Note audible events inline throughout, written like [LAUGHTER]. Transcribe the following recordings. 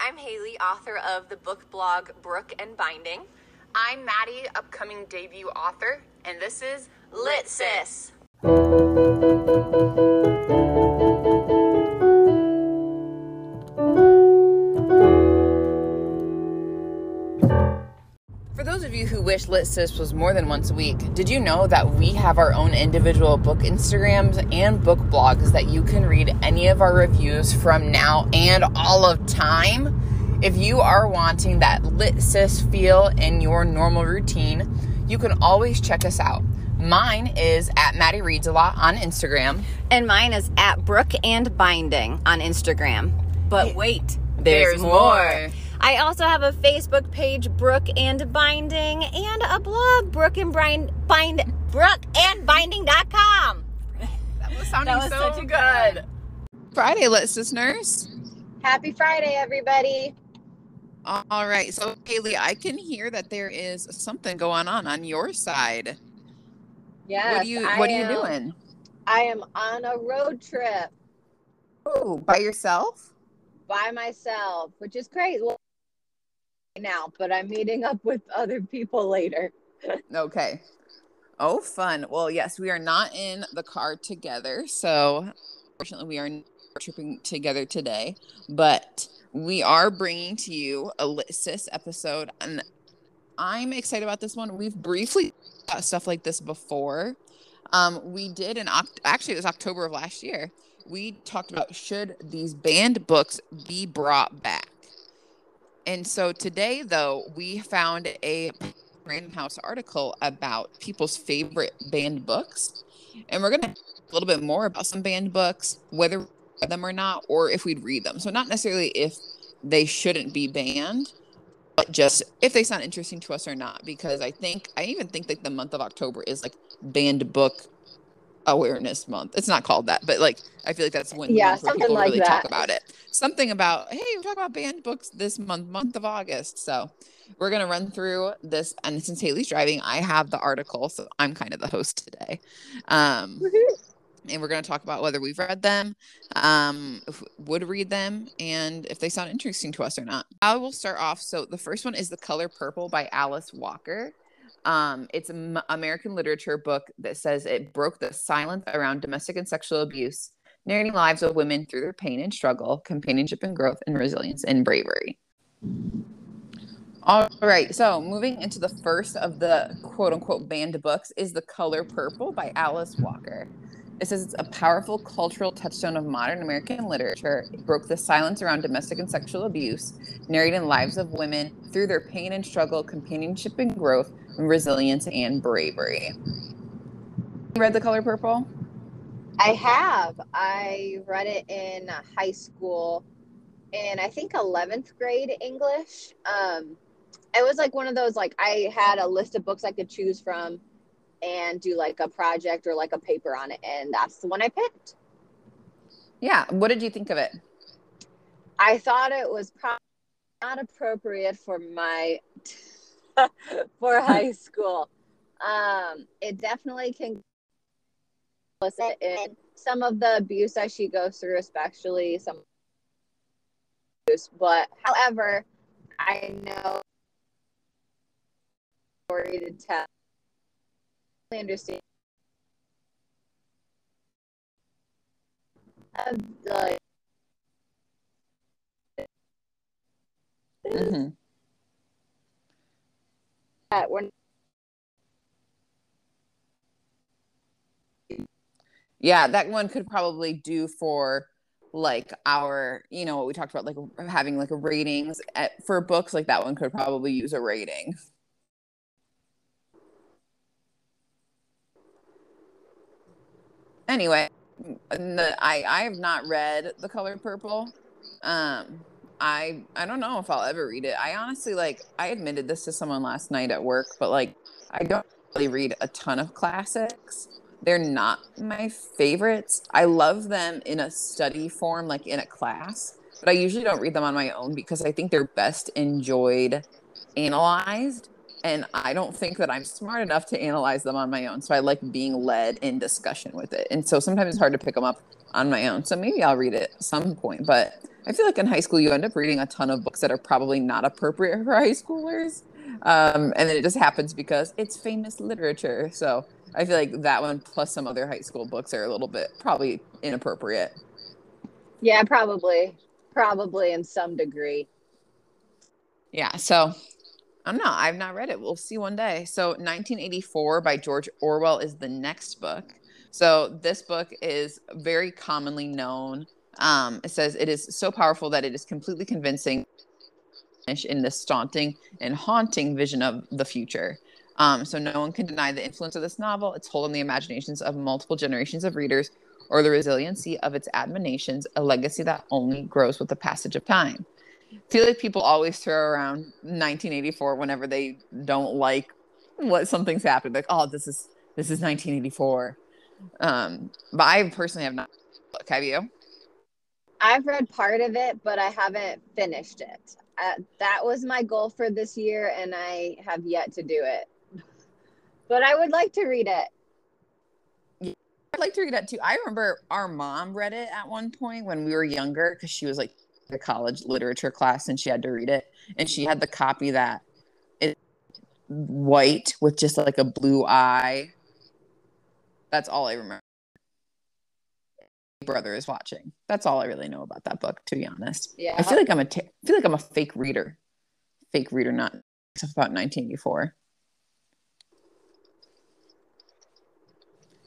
I'm Haley, author of the book blog Brook and Binding. I'm Maddy, upcoming debut author, and this is Lit Sis. Wish Lit Sis was more than once a week, did you know that we have our own individual book Instagrams and book blogs that you can read any of our reviews from now and all of time? If you are wanting that Lit Sis feel in your normal routine, you can always check us out. Mine is at Maddie Reads a Lot on Instagram. And mine is at Brook and Binding on Instagram. But wait, There's more. I also have a Facebook page, Brook and Binding, and a blog, Brook and Bind, Bind Brook and Binding.com. That was sounding That was so such a good. good Friday, Lit listeners. Happy Friday, everybody. All right. So, Haley, I can hear that there is something going on on your side. Yes, what are you I What are you am- doing? I am on a road trip Oh, by yourself? by myself, which is crazy well, now, but I'm meeting up with other people later. [LAUGHS] Okay. Oh, fun. Well, yes, we are not in the car together, so fortunately, we are tripping together today. But we are bringing to you a Lit Sis episode, and I'm excited about this one. We've briefly about stuff like this before. Um, we did in actually it was October of last year. We talked about should these banned books be brought back. And so today, though, we found a Random House article about people's favorite banned books, and we're gonna talk a little bit more about some banned books, whether them or not, or if we'd read them. So not necessarily if they shouldn't be banned, but just if they sound interesting to us or not. Because I think I even think that the month of October is like banned book awareness month. It's not called that, but like I feel like that's when Yeah, something people like really talk about it. Something about hey, we're talking about banned books this month, month of August. So we're gonna run through this, and since Haley's driving, I have the article, so I'm kind of the host today. Um, and we're going to talk about whether we've read them, um, would read them, and if they sound interesting to us or not. I will start off. So the first one is The Color Purple by Alice Walker. Um, it's an American literature book that says it broke the silence around domestic and sexual abuse, narrating lives of women through their pain and struggle, companionship and growth, and resilience and bravery. All right, so moving into the first of the quote unquote banned books is The Color Purple by Alice Walker. It says it's a powerful cultural touchstone of modern American literature. It broke the silence around domestic and sexual abuse, narrating lives of women through their pain and struggle, companionship and growth, resilience and bravery. You read The Color Purple? I have. I read it in high school in I think 11th grade English. Um, it was like one of those like I had a list of books I could choose from and do like a project or like a paper on it and that's the one I picked. Yeah. What did you think of it? I thought it was probably not appropriate for my [LAUGHS] for [LAUGHS] high school. Um, it definitely can listen in some of the abuse that she goes through, especially some abuse. But however, I know story to tell. I understand of the hmm that we're Yeah, that one could probably do for like our, you know, what we talked about, like having like a ratings at, for books. Like that one could probably use a rating. Anyway, the, I I have not read The Color Purple. Um, I I don't know if I'll ever read it. I honestly like I admitted this to someone last night at work, but like I don't really read a ton of classics. They're not my favorites. I love them in a study form, like in a class, but I usually don't read them on my own because I think they're best enjoyed analyzed. and I don't think that I'm smart enough to analyze them on my own. So I like being led in discussion with it. And so sometimes it's hard to pick them up on my own. So maybe I'll read it at some point. But I feel like in high school, you end up reading a ton of books that are probably not appropriate for [LAUGHS] high schoolers. Um, and then it just happens because it's famous literature. So I feel like that one plus some other high school books are a little bit probably inappropriate. Yeah, probably. Probably in some degree. Yeah. So I don't know. I've not read it. We'll see one day. So 1984 by George Orwell is the next book. So this book is very commonly known. Um, it says it is so powerful that it is completely convincing in this daunting and haunting vision of the future. Um, so no one can deny the influence of this novel. It's hold on the imaginations of multiple generations of readers or the resiliency of its admonitions, a legacy that only grows with the passage of time. I feel like people always throw around 1984 whenever they don't like what something's happened. Like, oh, this is this is 1984. Um, but I personally have not. Look, have you? I've read part of it, but I haven't finished it. Uh, that was my goal for this year, and I have yet to do it. But I would like to read it. I'd like to read that too. I remember our mom read it at one point when we were younger because she was like a college literature class and she had to read it. And she had the copy that is white with just like a blue eye. That's all I remember. Brother is watching. That's all I really know about that book, to be honest. Yeah. I feel like I'm a t- I feel like I'm a fake reader. Fake reader, not stuff about 1984.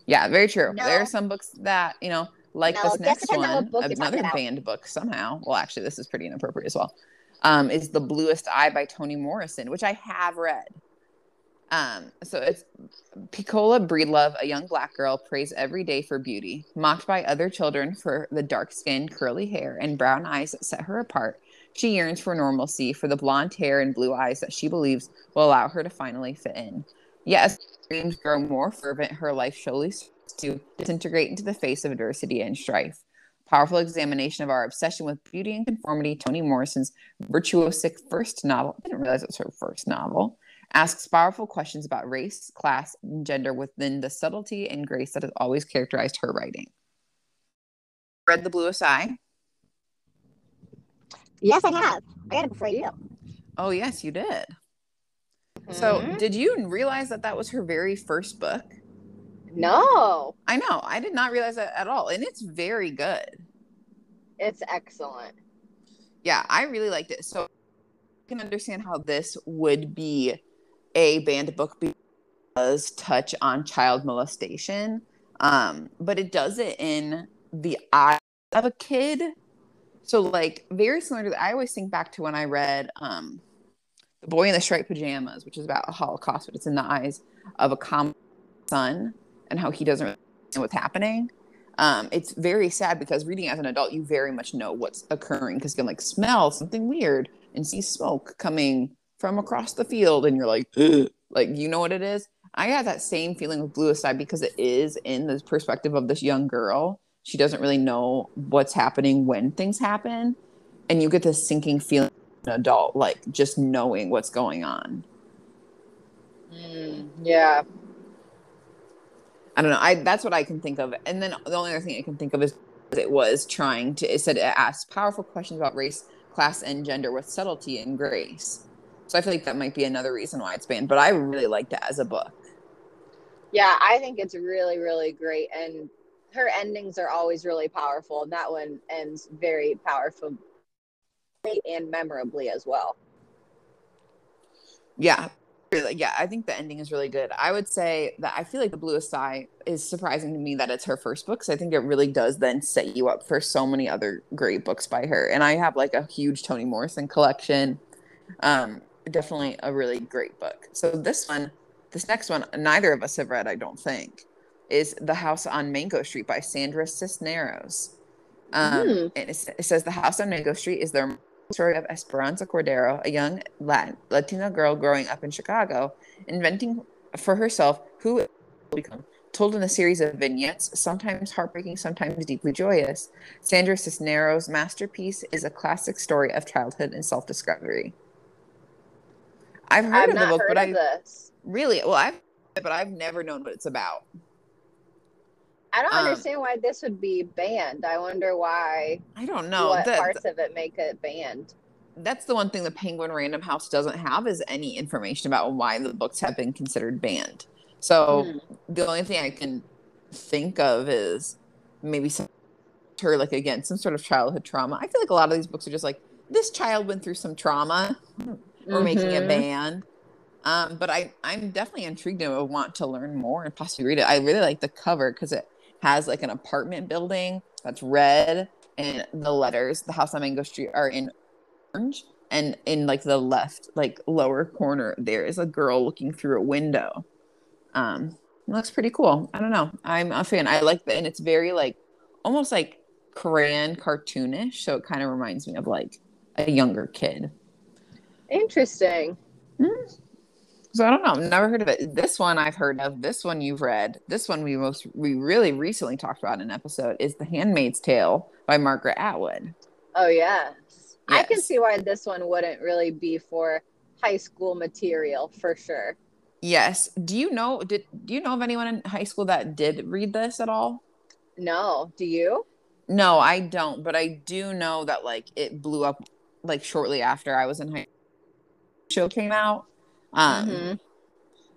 Yeah, very true. No. There are some books that, you know, like No, this next on one, another banned book somehow. Well, actually, this is pretty inappropriate as well. Um, is The Bluest Eye by Toni Morrison, which I have read. Um, so it's Pecola Breedlove, a young black girl, prays every day for beauty, mocked by other children for the dark skin, curly hair, and brown eyes that set her apart. She yearns for normalcy, for the blonde hair and blue eyes that she believes will allow her to finally fit in. Yet, as dreams grow more fervent, her life slowly starts to disintegrate into the face of adversity and strife. Powerful examination of our obsession with beauty and conformity, Toni Morrison's virtuosic first novel, I didn't realize it was her first novel, asks powerful questions about race, class, and gender within the subtlety and grace that has always characterized her writing. Read The Bluest Eye? Yes, I have. I got it before you. Oh, yes, you did. So, Mhm. did you realize that that was her very first book? no, I know. I did not realize that at all. And it's very good. it's excellent. Yeah, I really liked it. So, I can understand how this would be a banned book does touch on child molestation. Um, but it does it in the eye of a kid. So, like, very similar to, the, I always think back to when I read um, The Boy in the Striped Pajamas, which is about a Holocaust, but it's in the eyes of a common son and how he doesn't know what's happening. Um, it's very sad because reading as an adult, you very much know what's occurring because you can like smell something weird and see smoke coming from across the field, and you're like, "Ugh." [GASPS] like you know what it is. I had that same feeling with blue Eye because it is in the perspective of this young girl. She doesn't really know what's happening when things happen, and you get this sinking feeling as an adult, like just knowing what's going on. Mm, yeah. I don't know. I that's what I can think of. And then the only other thing I can think of is it was trying to it said it asked powerful questions about race, class, and gender with subtlety and grace. So I feel like that might be another reason why it's banned. But I really liked it as a book. Yeah, I think it's really, really great. And her endings are always really powerful. And that one ends very powerful and memorably as well. Yeah. Really, yeah, I think the ending is really good. I would say that I feel like the bluest eye is surprising to me that it's her first book. So I think it really does then set you up for so many other great books by her. And I have like a huge Toni Morrison collection. Um, definitely a really great book. So this one, this next one, neither of us have read, I don't think, is The House on Mango Street by Sandra Cisneros. Um, Hmm. and it, it says The House on Mango Street is the story of Esperanza Cordero, a young Latin, Latina girl growing up in Chicago, inventing for herself who will become. Told in a series of vignettes, sometimes heartbreaking, sometimes deeply joyous, Sandra Cisneros' masterpiece is a classic story of childhood and self discovery. I've heard I've of the book, but I this. really well, I've but I've never known what it's about. I don't um, understand why this would be banned. I wonder why. I don't know. what That- parts of it make it banned? that's the one thing the Penguin Random House doesn't have is any information about why the books have been considered banned. So Hmm. the only thing I can think of is maybe some her like again some sort of childhood trauma. I feel like a lot of these books are just like this child went through some trauma. We're making a band. Um, but I I'm definitely intrigued and would want to learn more and possibly read it. I really like the cover because it has like an apartment building that's red and the letters the house on Mango Street are in orange and in like the left like lower corner there is a girl looking through a window. Um looks pretty cool. I don't know. I'm a fan. I like that and it's very like almost like crayon cartoonish so it kind of reminds me of like a younger kid Interesting. so i don't know. Never heard of it. This one i've heard of. This one you've read. This one we most we really recently talked about in an episode is the handmaid's tale by margaret atwood. Oh yes. I can see why this one wouldn't really be for high school material for sure. yes. Do you know did do you know of anyone in high school that did read this at all? No, do you? No, I don't, but I do know that like it blew up like shortly after I was in high show came out. Um Mhm.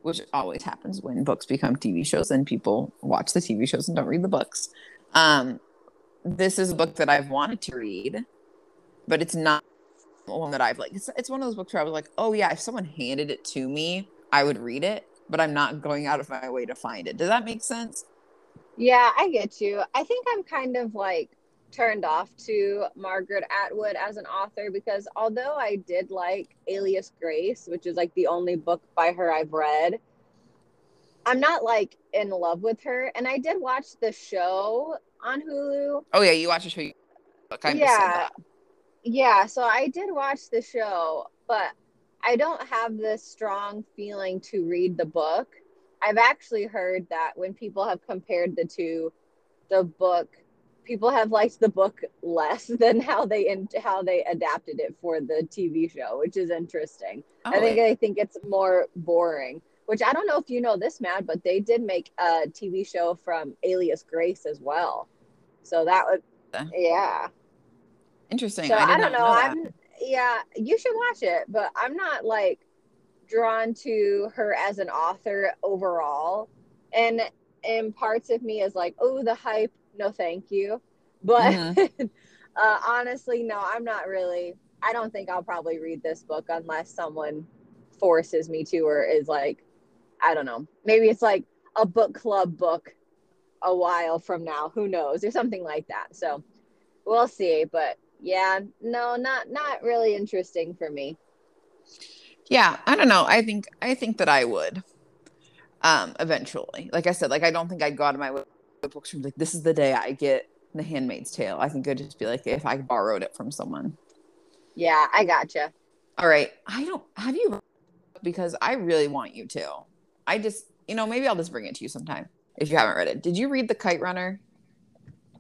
which always happens when books become TV shows and people watch the TV shows and don't read the books. Um this is a book that I've wanted to read, but it's not one that I've like it's it's one of those books where I was like, "Oh yeah, if someone handed it to me, I would read it." But I'm not going out of my way to find it. Does that make sense? Yeah, I get you. I think I'm kind of like turned off to Margaret Atwood as an author because although I did like Alias Grace, which is like the only book by her I've read, I'm not like in love with her. And I did watch the show on Hulu. Oh yeah, you watch the show. you- Look, I yeah. Yeah. Yeah, so I did watch the show, but I don't have this strong feeling to read the book. I've actually heard that when people have compared the two, the book, people have liked the book less [LAUGHS] than how they in, how they adapted it for the TV show, which is interesting. Oh, I think. I think it's more boring. Which I don't know if you know this, Matt, but they did make a TV show from Alias Grace as well. So that would, yeah. Interesting. So I, I, don't not know. I'm yeah, you should watch it, but I'm not like drawn to her as an author overall. And and parts of me is like, oh, the hype, no thank you. But [LAUGHS] uh, honestly, no, I'm not really. I don't think I'll probably read this book unless someone forces me to, or is like, I don't know. Maybe it's like a book club book a while from now. Who knows, or something like that. So we'll see. But yeah, no, not not really interesting for me. Yeah, I don't know. I think I think that I would. Um, eventually. Like I said, like I don't think I'd go out of my way books from like this is the day I get the Handmaid's Tale. I think it'd just be like if I borrowed it from someone. Yeah, I gotcha. All right. I don't have you because I really want you to. I just you know, maybe I'll just bring it to you sometime if you haven't read it. Did you read The Kite Runner?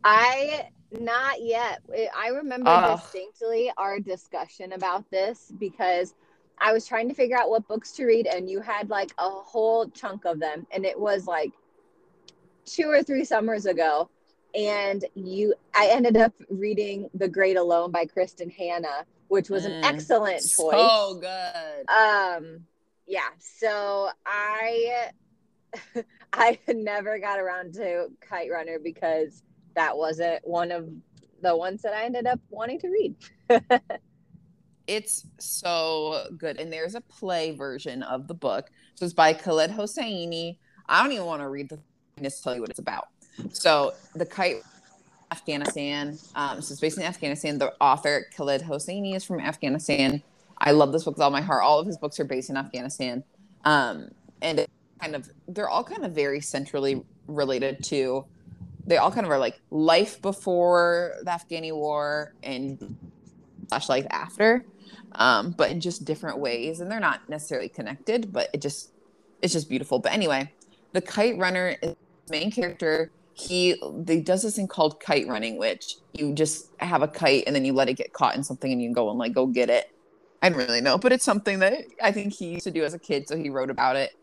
I not yet. I remember Ugh. distinctly our discussion about this because I was trying to figure out what books to read, and you had like a whole chunk of them, and it was like two or three summers ago. And you, I ended up reading The Great Alone by Kristin Hannah, which was an Mm, excellent choice. So good. um yeah so i [LAUGHS] i never got around to kite runner because that wasn't one of the ones that i ended up wanting to read [LAUGHS] It's so good. And there's a play version of the book. So it's by Khaled Hosseini. I don't even want to read the just tell you what it's about. So the kite Afghanistan. Um, so it's based in Afghanistan. The author Khaled Hosseini is from Afghanistan. I love this book with all my heart. All of his books are based in Afghanistan. Um, and it kind of they're all kind of very centrally related to they all kind of are like life before the Afghani war and slash life after um, but in just different ways. And they're not necessarily connected, but it just it's just beautiful. But anyway, the kite runner is main character. He they does this thing called kite running, which you just have a kite and then you let it get caught in something and you go and like go get it. I don't really know, but it's something that I think he used to do as a kid, so he wrote about it.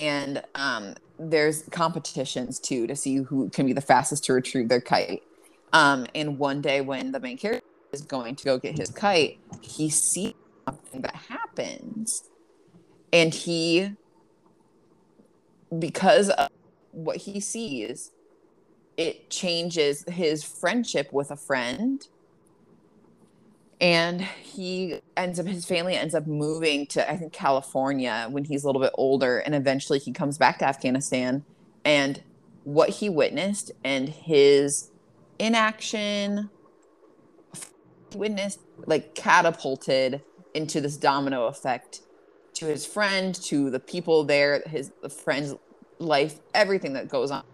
And um, there's competitions too to see who can be the fastest to retrieve their kite. Um, and one day when the main character is going to go get his kite, he sees something that happens, and he, because of what he sees, it changes his friendship with a friend. And he ends up his family ends up moving to i think california when he's a little bit older and eventually he comes back to afghanistan. And what he witnessed and his inaction witnessed like catapulted into this domino effect to his friend to the people there his the friend's life everything that goes on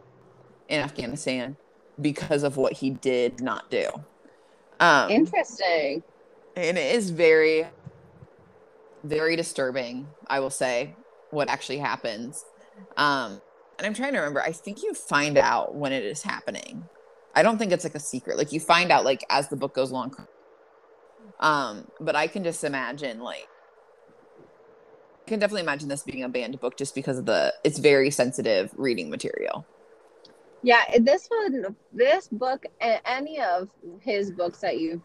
in afghanistan because of what he did not do. Um, interesting. and it is very very disturbing i will say what actually happens. Um and i'm trying to remember i think you find out when it is happening. I don't think it's like a secret. Like you find out like as the book goes along. Um but i can just imagine like can definitely imagine this being a banned book just because of the it's very sensitive reading material yeah this one this book and any of his books that you've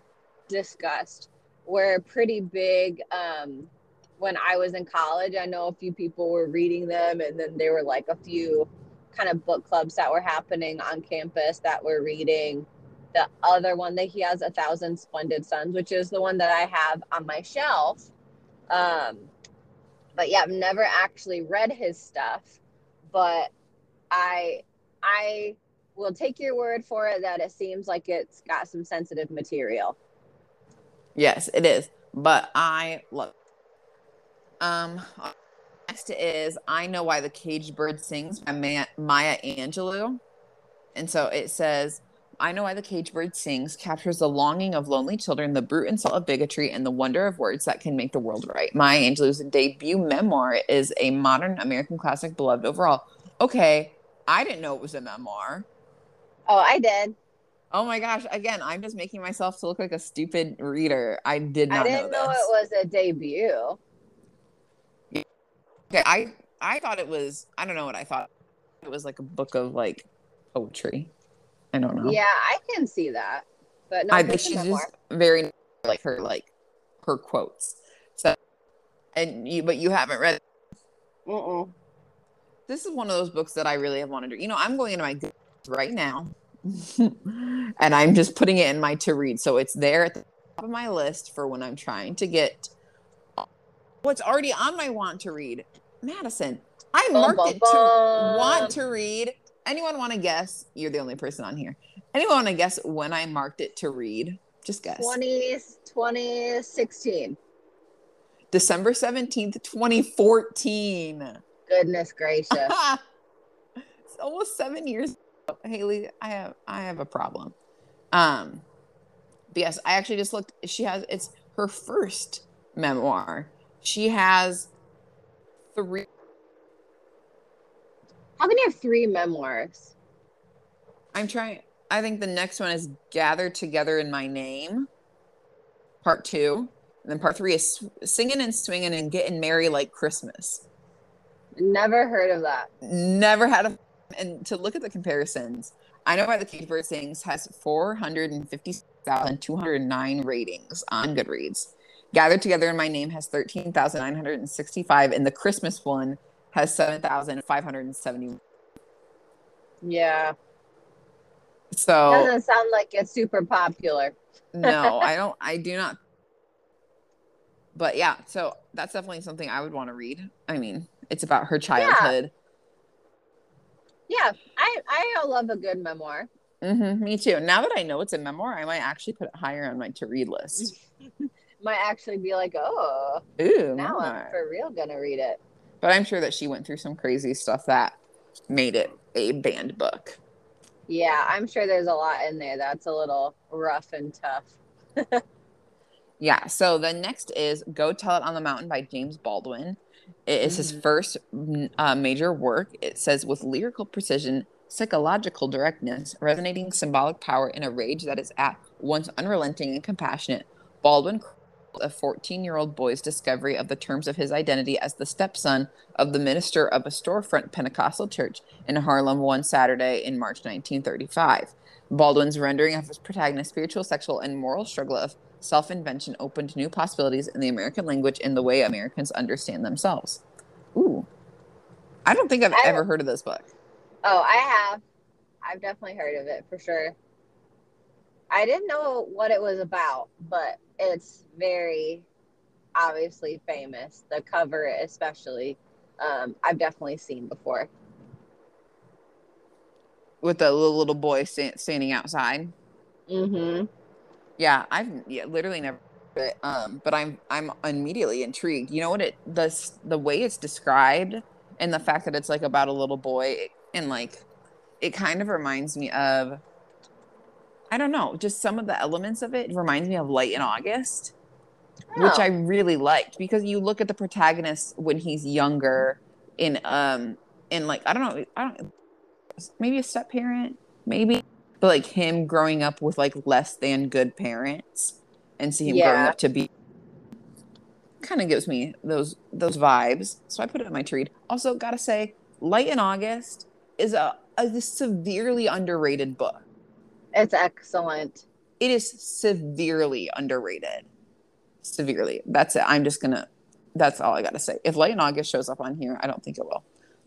discussed were pretty big um, when I was in college. I know a few people were reading them, and then there were like a few kind of book clubs that were happening on campus that were reading the other one that he has, A Thousand Splendid Suns, which is the one that I have on my shelf. Um, but yeah, I've never actually read his stuff, but I I will take your word for it that it seems like it's got some sensitive material. Yes, it is. But I love. Um next is I Know Why the Caged Bird Sings by Maya Angelou. And so it says, I Know Why the Caged Bird Sings captures the longing of lonely children, the brute insult of bigotry, and the wonder of words that can make the world right. Maya Angelou's debut memoir is a modern American classic beloved overall. Okay, I didn't know it was a memoir. Oh, I did. Oh my gosh! Again, I'm just making myself to look like a stupid reader. I did not. I didn't know, know it was a debut. Okay, I I thought it was. I don't know what I thought. It was like a book of like poetry. I don't know. Yeah, I can see that, but no, I think she's just very like her like her quotes. So, and you, but you haven't read. Mm-mm. This is one of those books that I really have wanted to. You know, I'm going into my right now [LAUGHS] and I'm just putting it in my to read. So it's there at the top of my list for when I'm trying to get what's already on my want to read. Madison, I marked bum, bum, it to want to read. Anyone want to guess? You're the only person on here. Anyone want to guess when I marked it to read? Just guess. 20, 2016. December 17th, 2014. Goodness gracious. [LAUGHS] it's almost seven years Haley, I have I have a problem. Um, but yes, I actually just looked. She has it's her first memoir. She has three. How can you have three memoirs? I'm trying. I think the next one is Gathered Together in My Name, part two. And then part three is Singing and Swinging and Getting Merry Like Christmas. Never heard of that. Never had a and to look at the comparisons, I know why the Caged Bird Sings has 450,209 ratings on Goodreads. Gathered Together in My Name has 13,965, and the Christmas one has 7,570. Yeah. So doesn't sound like it's super popular. no, I [LAUGHS] don't. I do not. But yeah, so that's definitely something I would want to read. I mean, it's about her childhood. Yeah yeah, I I love a good memoir. Mm-hmm, me too. Now that I know it's a memoir, I might actually put it higher on my to read list. [LAUGHS] might actually be like, oh, Ooh, now memoir. I'm for real gonna read it. But I'm sure that she went through some crazy stuff that made it a banned book. Yeah, I'm sure there's a lot in there that's a little rough and tough. [LAUGHS] yeah. So the next is Go Tell It on the Mountain by James Baldwin. It is his mm-hmm. first uh, major work. It says, with lyrical precision, psychological directness, resonating symbolic power, in a rage that is at once unrelenting and compassionate, Baldwin a 14 year old boy's discovery of the terms of his identity as the stepson of the minister of a storefront Pentecostal church in Harlem one Saturday in March 1935. Baldwin's rendering of his protagonist's spiritual, sexual, and moral struggle of self invention opened new possibilities in the American language and the way Americans understand themselves. Ooh. I don't think I've I- ever heard of this book. Oh, I have. I've definitely heard of it for sure. I didn't know what it was about, but it's very obviously famous. The cover, especially, um, I've definitely seen before. With the little, boy sta- standing outside. Mm-hmm. Yeah, I've yeah, literally never it, um, but I'm I'm immediately intrigued. You know what it the the way it's described and the fact that it's like about a little boy and like it kind of reminds me of I don't know, just some of the elements of it reminds me of Light in August, which Oh. I really liked because you look at the protagonist when he's younger in um in like I don't know, I don't maybe a step parent, maybe but like him growing up with like less than good parents and see him growing up to be kind of gives me those those vibes. So I put it in my to read. Also, gotta say, Light in August is a, a severely underrated book. It's excellent. It is severely underrated. Severely. That's it. I'm just gonna. That's all I gotta say. If Light in August shows up on here, I don't think it will,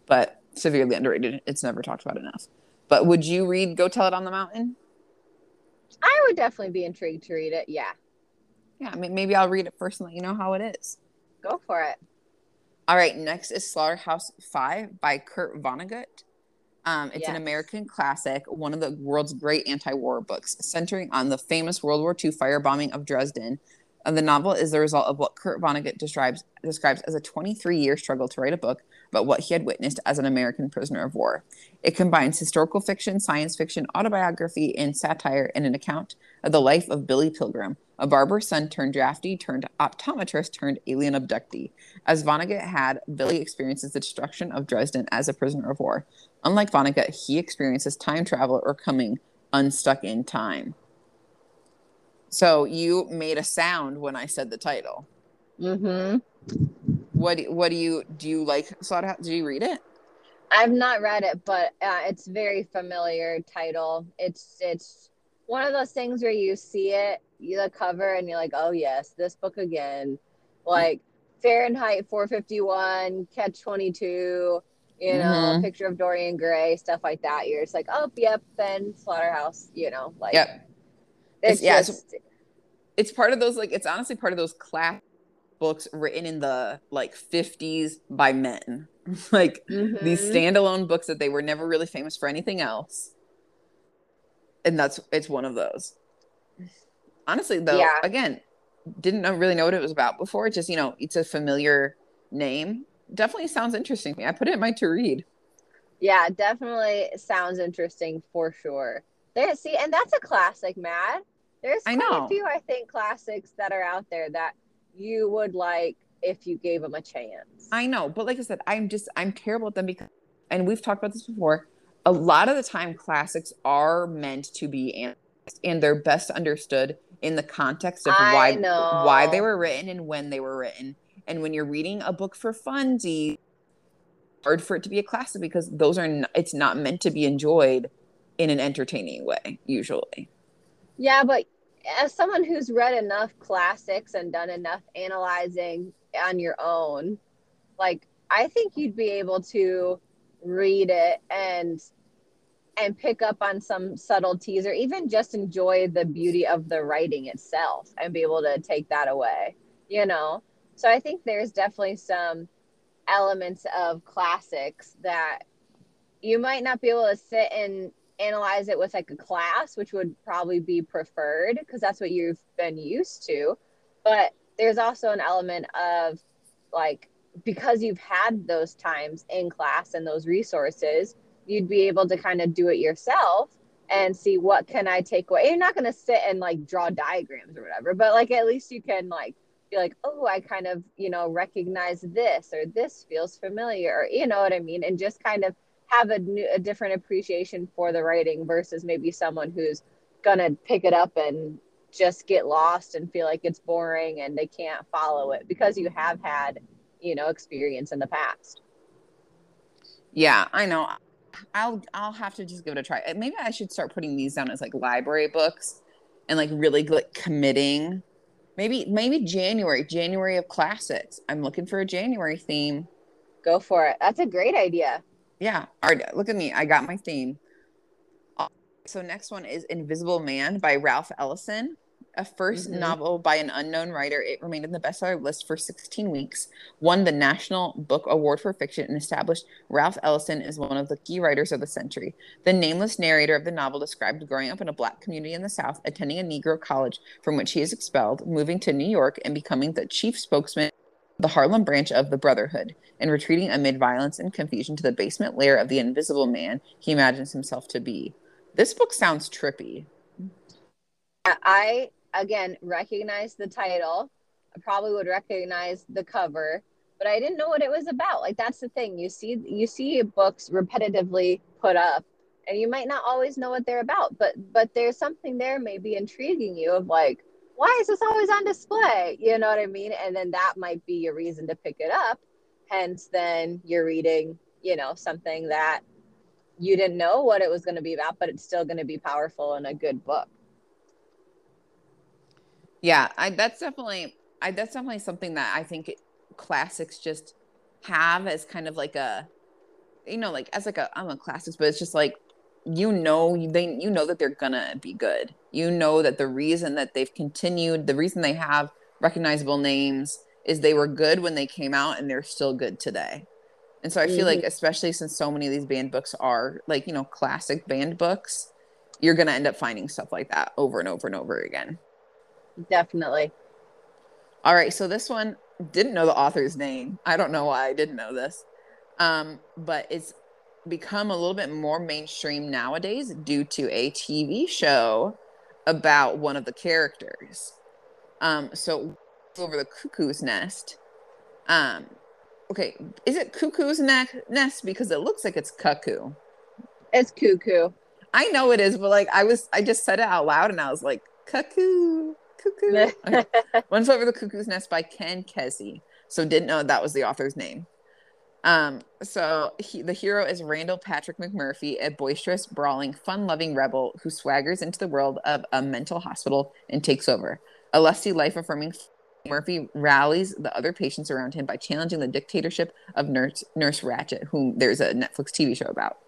but severely underrated. It's never talked about enough. But would you read Go Tell It on the Mountain? I would definitely be intrigued to read it. Yeah, Yeah, I mean, maybe I'll read it first and let you know how it is. go for it. All right, next is Slaughterhouse Five by Kurt Vonnegut. Um, it's an American classic, one of the world's great anti-war books, centering on the famous World War II firebombing of Dresden. And the novel is the result of what Kurt Vonnegut describes describes as a 23-year struggle to write a book about what he had witnessed as an American prisoner of war. It combines historical fiction, science fiction, autobiography, and satire in an account of the life of Billy Pilgrim, a barber's son turned draftee turned optometrist turned alien abductee. As Vonnegut had, Billy experiences the destruction of Dresden as a prisoner of war. Unlike Vonnegut, he experiences time travel or coming unstuck in time. So you made a sound when I said the title. Mm-hmm. What what do you do you like Slaughterhouse? Did you read it? I've not read it, but uh, it's very familiar title. It's it's one of those things where you see it, you the cover, and you're like, oh yes, this book again. Like Fahrenheit 451, Catch 22, you know, Mhm. picture of Dorian Gray, stuff like that. You're just like, oh yep, then Slaughterhouse, you know, like Yep. it's It's- yeah, just It's part of those like it's honestly part of those class books written in the like 50s by men. [LAUGHS] like these mhm. standalone books that they were never really famous for anything else. And that's it's one of those. Honestly, though, Yeah. again, didn't really know what it was about before. Just you know, it's a familiar name. Definitely sounds interesting to me. I put it in my to read. Yeah, definitely sounds interesting for sure. There, see, and that's a classic, Matt. There's I quite know. a few, I think, classics that are out there that you would like if you gave them a chance. I know, but like I said, I'm just I'm terrible at them because, and we've talked about this before. A lot of the time, classics are meant to be analyzed, and they're best understood in the context of I why know. why they were written and when they were written. And when you're reading a book for funsies, hard for it to be a classic because those are n- it's not meant to be enjoyed in an entertaining way usually. Yeah, but as someone who's read enough classics and done enough analyzing on your own, like I think you'd be able to read it and and pick up on some subtleties or even just enjoy the beauty of the writing itself and be able to take that away, you know? So I think there's definitely some elements of classics that you might not be able to sit and analyze it with like a class, which would probably be preferred because that's what you've been used to. But there's also an element of like, because you've had those times in class and those resources, you'd be able to kind of do it yourself and see what can I take away. You're not going to sit and like draw diagrams or whatever, but like at least you can like be like, oh, I kind of, you know, recognize this or this feels familiar or you know what I mean? And just kind of have a new, a different appreciation for the writing versus maybe someone who's gonna pick it up and just get lost and feel like it's boring and they can't follow it because you have had, you know, experience in the past. Yeah, I know. I'll I'll have to just give it a try. Maybe I should start putting these down as like library books and like really like committing. Maybe maybe January, January of classics. I'm looking for a January theme. Go for it. That's a great idea. Yeah. All right, look at me. I got my theme. So next one is Invisible Man by Ralph Ellison a 1st Mhm. novel by an unknown writer. It remained in the bestseller list for 16 weeks, won the National Book Award for Fiction, and established Ralph Ellison as one of the key writers of the century. The nameless narrator of the novel described growing up in a black community in the South, attending a Negro college from which he is expelled, moving to New York, and becoming the chief spokesman of the Harlem branch of the Brotherhood, and retreating amid violence and confusion to the basement lair of the invisible man he imagines himself to be. This book sounds trippy. I again recognize the title. I probably would recognize the cover, but I didn't know what it was about. Like that's the thing. You see you see books repetitively put up and you might not always know what they're about, but but there's something there maybe intriguing you of like why is this always on display? You know what I mean? And then that might be your reason to pick it up. Hence then you're reading, you know, something that you didn't know what it was going to be about, but it's still going to be powerful and a good book. Yeah, I that's definitely I that's definitely something that I think classics just have as kind of like a you know like as like a I'm a classics, but it's just like you know they you know that they're gonna be good. You know that the reason that they've continued, the reason they have recognizable names is they were good when they came out and they're still good today. And so I feel like mm-hmm. especially since so many of these banned books are like, you know, classic banned books, you're going to end up finding stuff like that over and over and over again. Definitely. All right, so this one didn't know the author's name. I don't know why I didn't know this. Um, but it's become a little bit more mainstream nowadays due to a TV show about one of the characters. Um, so over the cuckoo's nest. Um, okay, is it cuckoo's ne- nest because it looks like it's cuckoo? It's cuckoo. I know it is, but like I was, I just said it out loud and I was like, cuckoo, cuckoo. Okay. [LAUGHS] One Flew Over the Cuckoo's Nest by Ken Kesey. So didn't know that was the author's name. Um, so he, the hero is Randall Patrick McMurphy, a boisterous, brawling, fun-loving rebel who swaggers into the world of a mental hospital and takes over. A lusty, life-affirming Murphy rallies the other patients around him by challenging the dictatorship of Nurse, Nurse Ratched, whom there's a Netflix TV show about.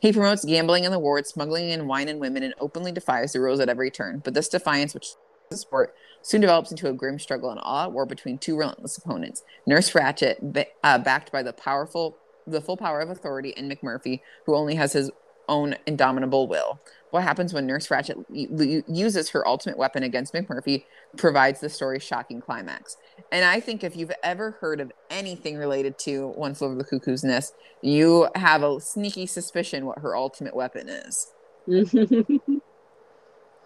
He promotes gambling in the ward, smuggling in wine and women, and openly defies the rules at every turn. But this defiance, which a sport, soon develops into a grim struggle and all-out war between two relentless opponents: Nurse Ratched, ba- uh, backed by the powerful, the full power of authority, and McMurphy, who only has his own indomitable will. What happens when Nurse Ratched u- uses her ultimate weapon against McMurphy provides the story's shocking climax. And I think if you've ever heard of anything related to One Flew Over the Cuckoo's Nest, you have a sneaky suspicion what her ultimate weapon is. [LAUGHS]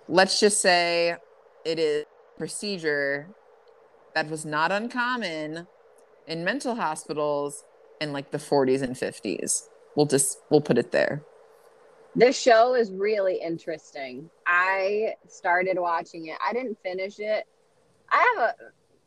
Let's just say it is procedure that was not uncommon in mental hospitals in like the 40s and 50s. We'll just we'll put it there. this show is really interesting. I started watching it. I didn't finish it. I have a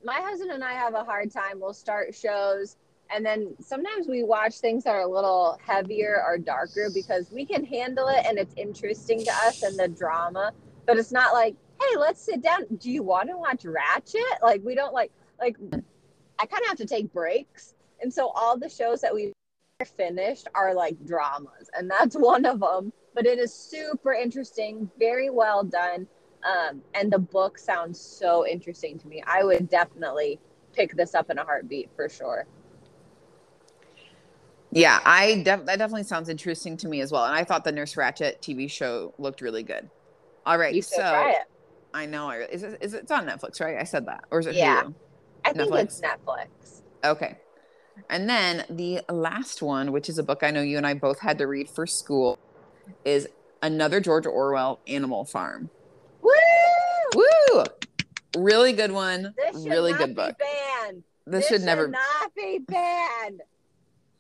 my husband and I have a hard time. We'll start shows and then sometimes we watch things that are a little heavier or darker because we can handle it and it's interesting to us and the drama, but it's not like, "Hey, let's sit down. Do you want to watch Ratched?" Like we don't like like I kind of have to take breaks. And so all the shows that we finished are like dramas and that's [LAUGHS] one of them but it is super interesting very well done um, and the book sounds so interesting to me i would definitely pick this up in a heartbeat for sure Yeah, I def- that definitely sounds interesting to me as well. And I thought the Nurse Ratched TV show looked really good. All right, so try it I know I is it is it, it's on Netflix, right? I said that, or is it Yeah. Hulu? i think Netflix. it's netflix Okay. And then the last one, which is a book I know you and I both had to read for school, is another George Orwell Animal Farm. Woo! Woo! Really good one. This should Really good be book. banned. This, should never. not be [LAUGHS] banned.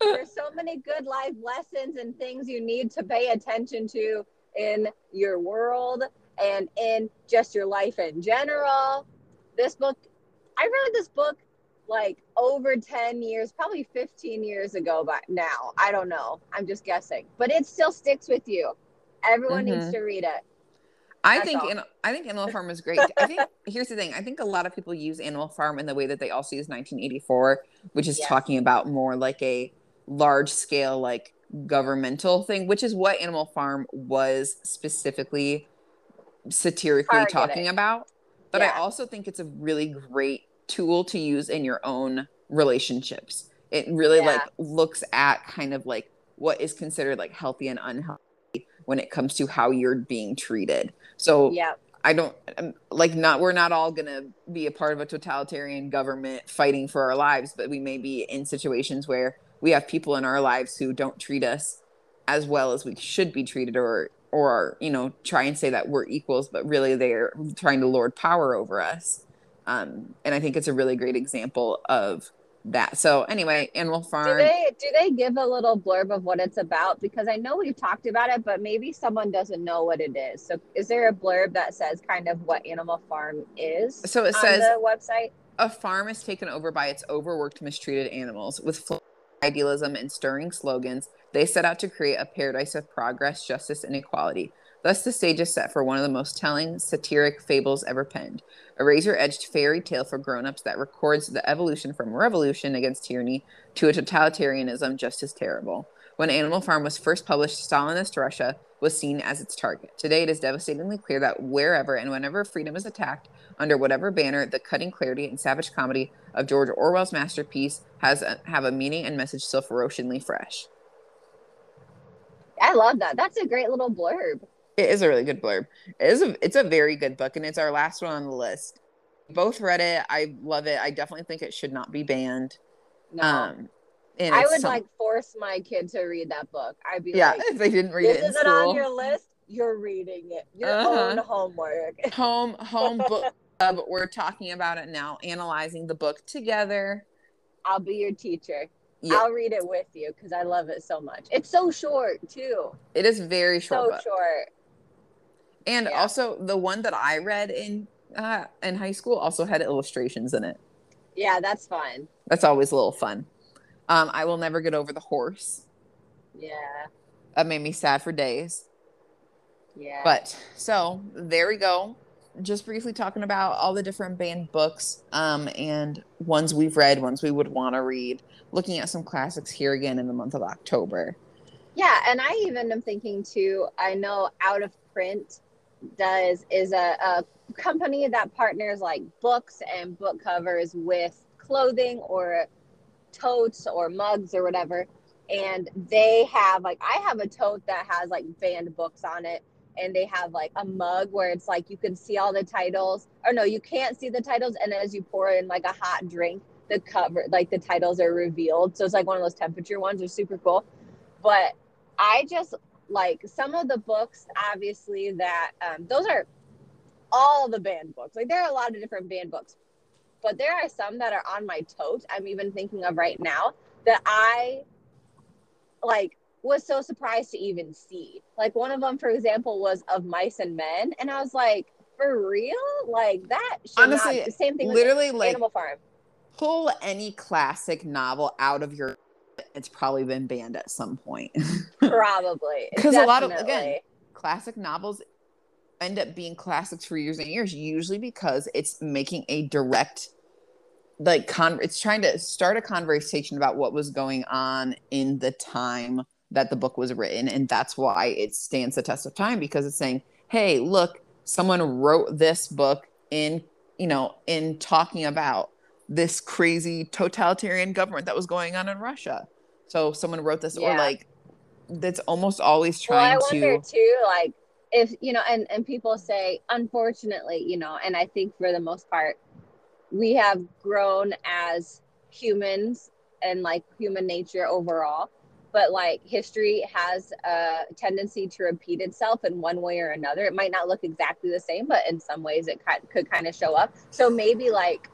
There's so many good life lessons and things you need to pay attention to in your world and in just your life in general. This book, I read this book like over 10 years, probably 15 years ago by now. I don't know. I'm just guessing. But it still sticks with you. Everyone mm-hmm. needs to read it. I think in, I think Animal Farm is great. I think [LAUGHS] here's the thing. I think a lot of people use Animal Farm in the way that they also use 1984, which is yes. talking about more like a large scale like governmental thing, which is what Animal Farm was specifically satirically talking about. But yeah. I also think it's a really great tool to use in your own relationships. It really yeah. like looks at kind of like what is considered like healthy and unhealthy when it comes to how you're being treated. So yeah. I don't um, like not we're not all going to be a part of a totalitarian government fighting for our lives, but we may be in situations where we have people in our lives who don't treat us as well as we should be treated or or you know try and say that we're equals but really they're trying to lord power over us. Um, and i think it's a really great example of that. So anyway animal farm. do they do they give a little blurb of what it's about? Because i know we've talked about it but maybe someone doesn't know what it is. So is there a blurb that says kind of what animal farm is so it says the website? a farm is taken over by its overworked mistreated animals with idealism and stirring slogans, they set out to create a paradise of progress, justice, and equality. Thus, the stage is set for one of the most telling satiric fables ever penned, a razor edged fairy tale for grown ups that records the evolution from revolution against tyranny to a totalitarianism just as terrible. When Animal Farm was first published, Stalinist Russia was seen as its target. Today, it is devastatingly clear that wherever and whenever freedom is attacked, under whatever banner, the cutting clarity and savage comedy of George Orwell's masterpiece has a, have a meaning and message still ferociously fresh. I love that. That's a great little blurb. It is a really good blurb. It is a it's a very good book, and it's our last one on the list. Both read it. I love it. I definitely think it should not be banned. No. Um, I would some... like force my kid to read that book. I'd be yeah, like, if they didn't read it. Is it on your list? You're reading it. Your uh-huh. own homework. [LAUGHS] Home home [LAUGHS] book club. We're talking about it now, analyzing the book together. I'll be your teacher. I'll read it with you because I love it so much. It's so short too. It is very short. So short. And yeah. also, the one that I read in uh, in high school also had illustrations in it. Yeah, that's fun. That's always a little fun. Um, I will never get over the horse. Yeah. That made me sad for days. Yeah. But so there we go just briefly talking about all the different banned books um, and ones we've read, ones we would want to read, looking at some classics here again in the month of October. Yeah, and I even am thinking too, I know Out of Print does is a, a company that partners like books and book covers with clothing or totes or mugs or whatever. And they have like I have a tote that has like banned books on it. And they have like a mug where it's like you can see all the titles. Or no you can't see the titles. And as you pour in like a hot drink the cover like the titles are revealed. So it's like one of those temperature ones. Are super cool. But i just like some of the books obviously that um, those are all the banned books. Like there are a lot of different banned books but there are some that are on my tote i'm even thinking of right now that i like was so surprised to even see. Like one of them, for example, was of mice and men, and I was like, for real? Like that? Honestly, not, the same thing. Literally, like Animal Farm. Pull any classic novel out of your. It's probably been banned at some point. [LAUGHS] probably [LAUGHS] because a lot of again classic novels end up being classics for years and years, usually because it's making a direct like con it's trying to start a conversation about what was going on in the time that the book was written and that's why it stands the test of time because it's saying hey look someone wrote this book in you know in talking about this crazy totalitarian government that was going on in russia so someone wrote this yeah. or like that's almost always trying well, I wonder to too like if you know and and people say unfortunately you know and i think for the most part we have grown as humans and like human nature overall but like history has a tendency to repeat itself in one way or another. It might not look exactly the same, but in some ways it could kind of show up. So maybe like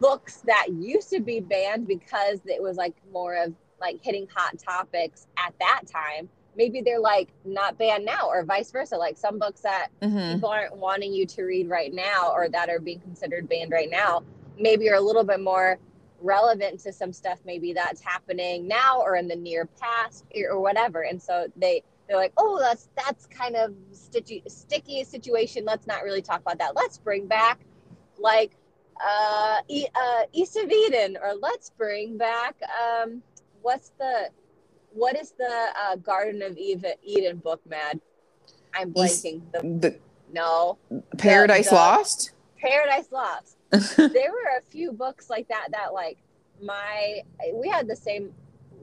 books that used to be banned because it was like more of like hitting hot topics at that time maybe they're like not banned now or vice versa. Like some books that Mhm. people aren't wanting you to read right now or that are being considered banned right now maybe are a little bit more relevant to some stuff maybe that's happening now or in the near past or whatever. And so they they're like oh that's that's kind of sticky sticky situation. Let's not really talk about that. Let's bring back like uh, e- uh east of eden or let's bring back um what's the what is the uh, garden of eden, book mad? I'm blanking. The The no. Paradise the- Lost. paradise lost. [LAUGHS] There were a few books like that that like my we had the same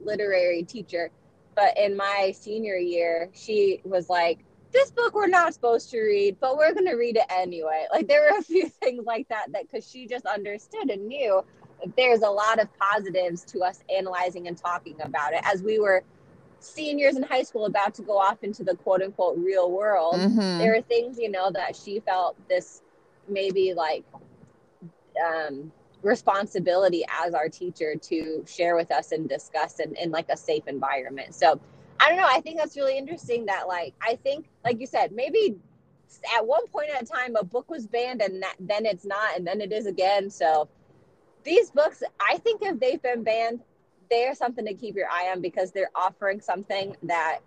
literary teacher but in my senior year she was like this book we're not supposed to read but we're going to read it anyway. Like there were a few [LAUGHS] things like that that because she just understood and knew there's a lot of positives to us analyzing and talking about it. As we were seniors in high school about to go off into the quote unquote real world Mhm. there are things you know that she felt this maybe like um responsibility as our teacher to share with us and discuss in, in like a safe environment. So i don't know. I think that's really interesting that like i think like you said maybe at one point at a time a book was banned and that, then it's not and then it is again. So these books i think if they've been banned they're something to keep your eye on because they're offering something that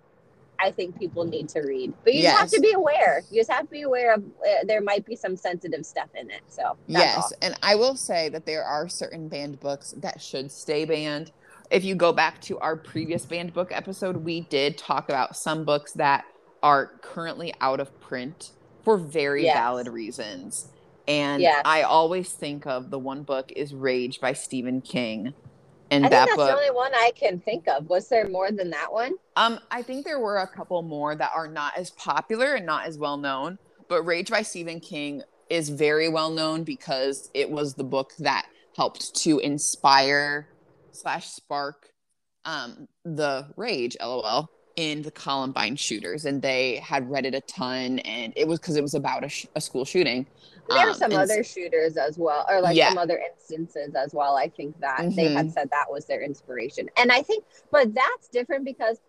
I think people need to read. But you just have to be aware. You just have to be aware of uh, there might be some sensitive stuff in it. So that's Yes, all. and I will say that there are certain banned books that should stay banned. If you go back to our previous banned book episode, we did talk about some books that are currently out of print for very Yes. valid reasons. And Yes. I always think of the one book is Rage by Stephen King. And I think that's book the only one I can think of. Was there more than that one? Um, I think there were a couple more that are not as popular and not as well known, but Rage by Stephen King is very well known because it was the book that helped to inspire slash spark um the rage lol in the columbine shooters and they had read it a ton and it was because it was about a, sh- a school shooting There were Um, some and other shooters as well, or like Yeah. some other instances as well. I think that they Mhm. had said that was their inspiration. And I think, but that's different because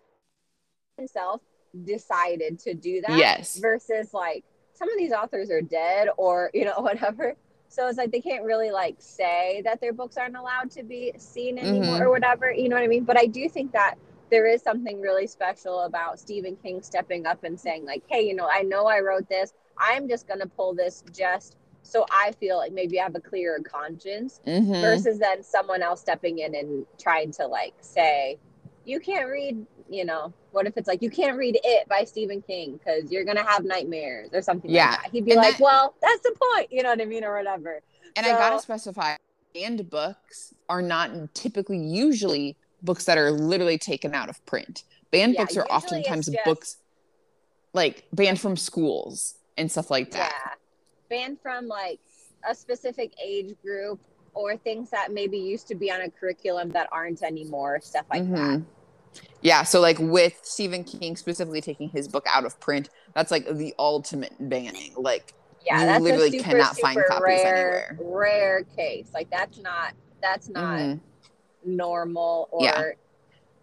himself decided to do that. Yes. Versus like some of these authors are dead or, you know, [LAUGHS] whatever. So it's like they can't really like say that their books aren't allowed to be seen anymore Mhm. or whatever. You know what I mean? But I do think that there is something really special about Stephen King stepping up and saying, like, hey, you know, I know I wrote this. I'm just going to pull this just so I feel like maybe I have a clearer conscience Mhm. versus then someone else stepping in and trying to like say, you can't read, you know, what if it's like, you can't read it by Stephen King because you're to have nightmares or something Yeah. like that. He'd be And like, that- well, that's the point. You know what I mean? Or whatever. And I gotta specify, banned books are not typically usually books that are literally taken out of print. Banned Yeah, books are oftentimes just- books like banned from schools and stuff like that. Yeah. that. Banned from like a specific age group or things that maybe used to be on a curriculum that aren't anymore, stuff like that. Mhm. Yeah, so like with Stephen King specifically taking his book out of print, that's like the ultimate banning. Like Yeah, You that's literally a super, cannot find copies rare, anywhere. rare case. Like that's not that's not mhm. normal or Yeah.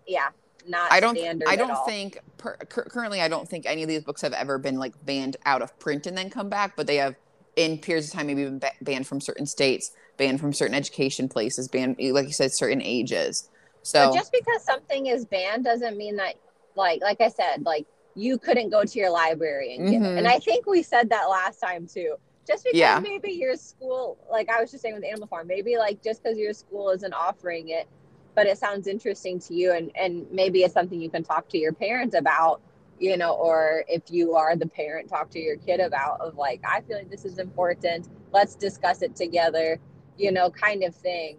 yeah, not I don't I don't think per, currently I don't think any of these books have ever been like banned out of print and then come back, but they have in periods of time maybe been ba- banned from certain states, banned from certain education places, banned eh, like you said certain ages. So But just because something is banned doesn't mean that like like I said, like you couldn't go to your library and get it. And mm-hmm. I think we said that last time too. Just because Yeah. maybe your school, like I was just saying with Animal Farm, maybe like just because your school isn't offering it, but it sounds interesting to you and and maybe it's something you can talk to your parents about, you know, or if you are the parent, talk to your kid about of like, I feel like this is important. Let's discuss it together, you know, kind of thing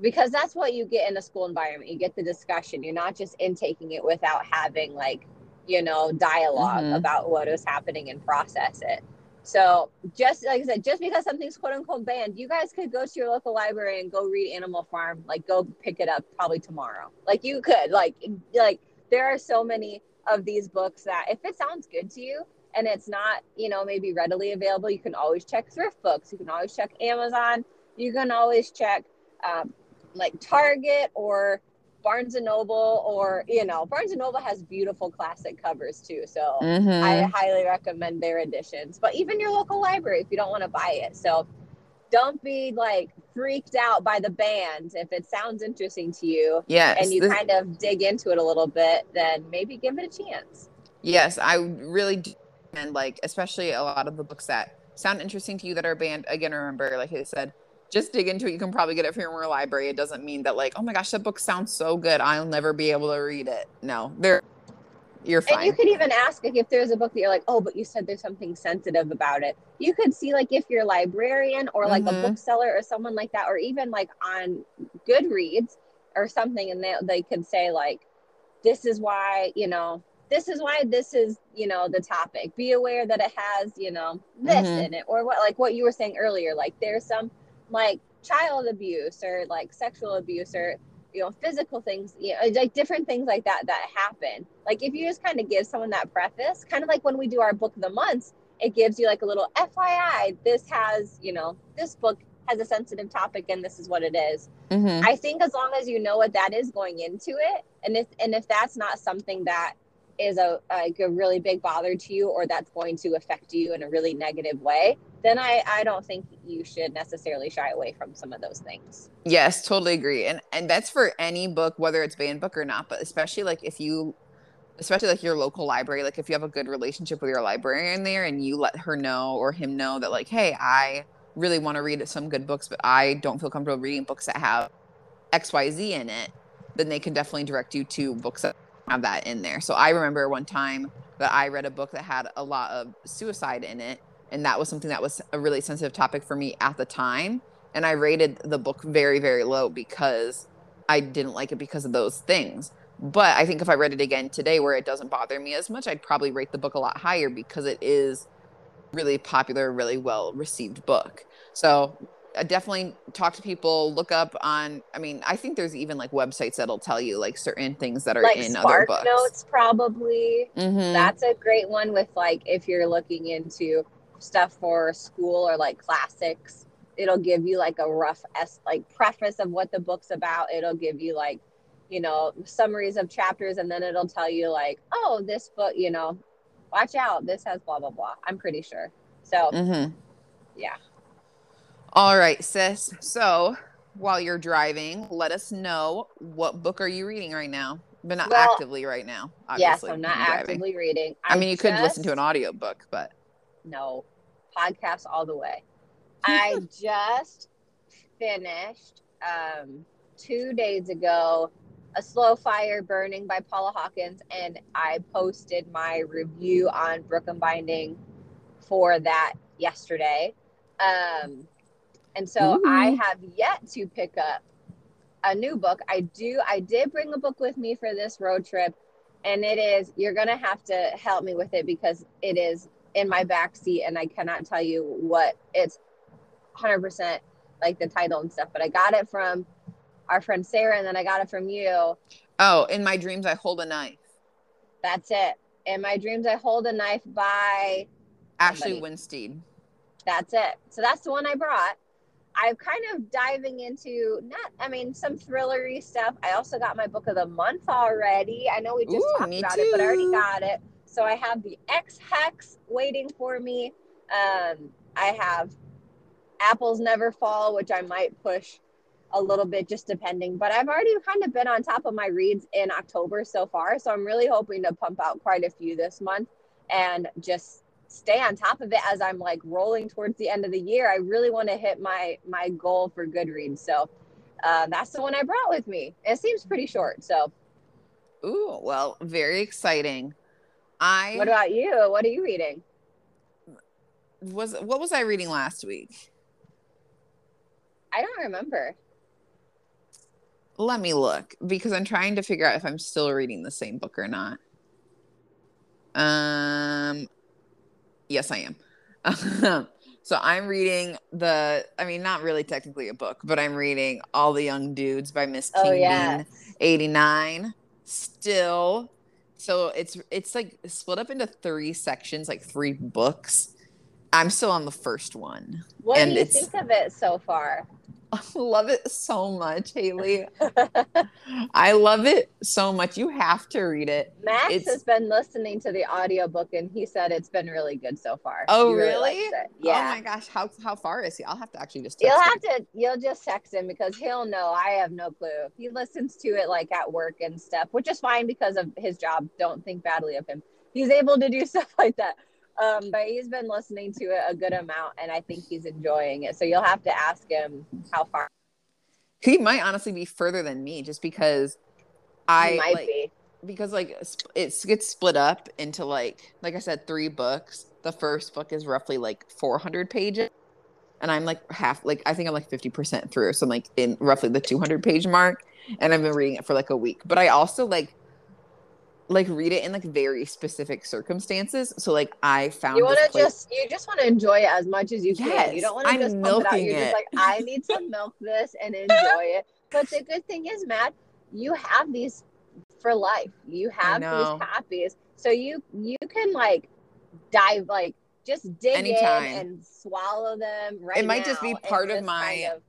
because that's what you get in a school environment. You get the discussion. You're not just intaking it without having like, you know, dialog Mhm. about what is happening and process it. So just like I said, just because something's quote unquote banned, you guys could go to your local library and go read Animal Farm. Like go pick it up probably tomorrow. Like you could. Like like there are so many of these books that if it sounds good to you and it's not, you know, maybe readily available, you can always check thrift books. You can always check Amazon. You can always check um, like Target or Barnes and Noble or you know Barnes and Noble has beautiful classic covers too. So Mhm. I highly recommend their editions. But even your local library if you don't want to buy it. So don't be like freaked out by the band if it sounds interesting to you yes. and you this- kind of dig into it a little bit, then maybe give it a chance. Yes, I really do and like especially a lot of the books that sound interesting to you that are banned. Again, remember, like I said, just dig into it. You can probably get it from your library. It doesn't mean that like, oh my gosh, that book sounds so good. I'll never be able to read it. No, they're you're fine. And you could even ask like if there's a book that you're like, oh, but you said there's something sensitive about it. You could see like if your librarian or like Mhm. a bookseller or someone like that, or even like on Goodreads or something, and they they could say like, this is why you know this is why this is you know the topic. Be aware that it has you know this Mhm. in it, or what like what you were saying earlier. Like there's some like child abuse or like sexual abuse or you know physical things you know like different things like that that happen like if you just kind of give someone that preface kind of like when we do our book of the months it gives you like a little fyi this has you know this book has a sensitive topic and this is what it is Mhm. i think as long as you know what that is going into it and if and if that's not something that is a like a really big bother to you or that's going to affect you in a really negative way then i i don't think you should necessarily shy away from some of those things Yes, totally agree. And and that's for any book, whether it's banned book or not, but especially like if you especially like your local library, like if you have a good relationship with your librarian there and you let her know or him know that like, hey, I really want to read some good books, but I don't feel comfortable reading books that have XYZ in it, then they can definitely direct you to books that have that in there. So I remember one time that I read a book that had a lot of suicide in it, and that was something that was a really sensitive topic for me at the time and I rated the book very, very low because I didn't like it because of those things. But I think if I read it again today where it doesn't bother me as much, I'd probably rate the book a lot higher because it is really popular, really well received book. So I definitely talk to people, look up on I mean, I think there's even like websites that'll tell you like certain things that are like in other spark books. notes probably Mhm. that's a great one with like if you're looking into stuff for school or like classics it'll give you like a rough s like preface of what the book's about it'll give you like you know summaries of chapters and then it'll tell you like oh this book you know watch out this has blah blah blah i'm pretty sure so Mm-hmm. Yeah. All right, sis. So while you're driving, let us know what book are you reading right now, but not Well, actively right now. obviously yes i'm not when you're driving. actively reading I mean, you could listen to just- an audiobook, but no podcasts all the way. [LAUGHS] I just finished um two days ago a slow fire burning by paula hawkins and i posted my review on brook and binding for that yesterday. Um and so i have yet to pick up a new book. I do i did bring a book with me for this road trip and it is you're gonna have to help me with it because it is in my back seat and I cannot tell you what it's 100% like the title and stuff but I got it from our friend Sarah and then I got it from you. Oh, in my dreams, I hold a knife. that's it. In my dreams I hold a knife by Ashley Somebody. Winstead. that's it. So that's the one I brought. I'm kind of diving into not I mean some thrillery stuff. I also got my book of the month already. I know we just Ooh, talked about it but I already got it so I have the Ex Hex waiting for me um I have apples never fall which I might push a little bit just depending but I've already kind of been on top of my reads in October so far so I'm really hoping to pump out quite a few this month and just stay on top of it as I'm like rolling towards the end of the year. I really want to hit my my goal for Goodreads. So uh, that's the one I brought with me. It seems pretty short. So Ooh, well, very exciting. I what about you? What are you reading? was what was I reading last week? I don't remember. Let me look because I'm trying to figure out if I'm still reading the same book or not. Um, yes, I am. [LAUGHS] so I'm reading the, I mean, not really technically a book, but I'm reading All the Young Dudes by Miss King Oh Bean, 89. Still, so it's it's like split up into three sections, like three books. I'm still on the first one. What And do you think of it so far? [LAUGHS] love it so much, Haley. [LAUGHS] I love it so much. You have to read it. Max It's- has been listening to the audiobook and he said it's been really good so far. Oh, He really? likes it. Oh yeah. Oh my gosh, how how far is he? I'll have to actually just. You'll have him. to you'll just text him because he'll know. I have no clue. He listens to it like at work and stuff, which is fine because of his job. Don't think badly of him. He's able to do [LAUGHS] stuff like that. Um, but he's been listening to it a good amount and I think he's enjoying it. So you'll have to ask him how far He might honestly be further than me, just because he I might like, be. because like it gets split up into like like I said, three books. The first book is roughly like 400 pages, and I'm like half like I think I'm like 50 percent through, so I'm like in roughly the 200 page mark, and I've been reading it for like a week. But I also like like read it in like very specific circumstances. So like I found You want to just you just want to enjoy it as much as you can. Yes, You don't want to just pump it out. milking You're just it. like I need to [LAUGHS] milk this and enjoy it. But the good thing is, Matt, you have these for life. You have these copies, so you you can like dive like just dig Anytime. in and swallow them right it might just be part of my- kind of-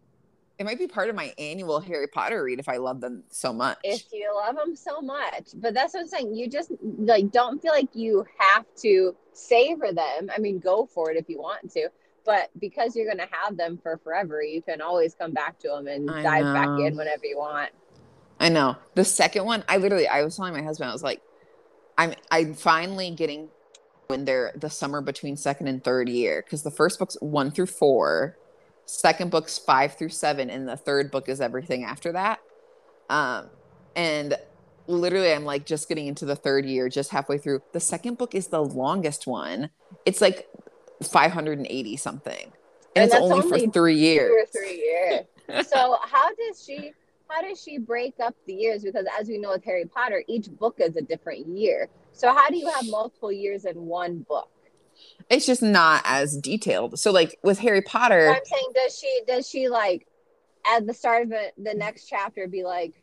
it might be part of my annual Harry Potter read if I love them so much. if you love them so much. But that's what I'm saying. You just like don't feel like you have to savor them. I mean, go for it if you want to. But because you're gonna have them for forever, you can always come back to them and I dive back in whenever you want. I know. The second one, I literally I was telling my husband, I was like, I'm I'm finally getting when they're the summer between second and third year. Because the first book's one through four, second book's five through seven, and the third book is everything after that. Um, and literally I'm like just getting into the third year, just halfway through. The second book is the longest one. It's like 580 something. And, And it's only, only for three years. Two or three years. so how does she how does she break up the years? Because as we know with Harry Potter, each book is a different year. So how do you have multiple years in one book? It's just not as detailed. So like with Harry Potter, I'm saying, does she does she like at the start of it, the next chapter be like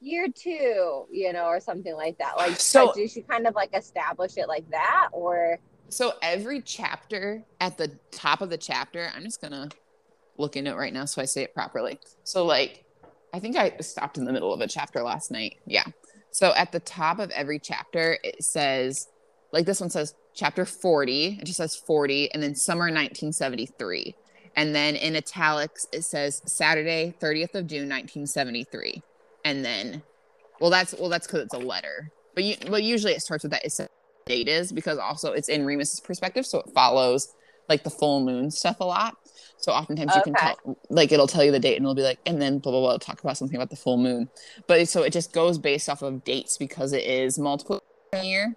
year two, you know, or something like that? Like, So- does she kind of like establish it like that, or so every chapter at the top of the chapter, I'm just gonna look in it right now so I say it properly. So like I think I stopped in the middle of a chapter last night. Yeah. So at the top of every chapter, it says like this one says chapter 40. It just says 40 and then summer 1973. And then in italics, it says Saturday, 30th of June, 1973. And then, well, that's well, that's because it's a letter. But you, well, usually it starts with that. It says date is because also it's in Remus's perspective, so it follows like the full moon stuff a lot. So oftentimes you can tell, like it'll tell you the date, and it'll be like, and then blah blah blah, talk about something about the full moon. But so it just goes based off of dates because it is multiple year.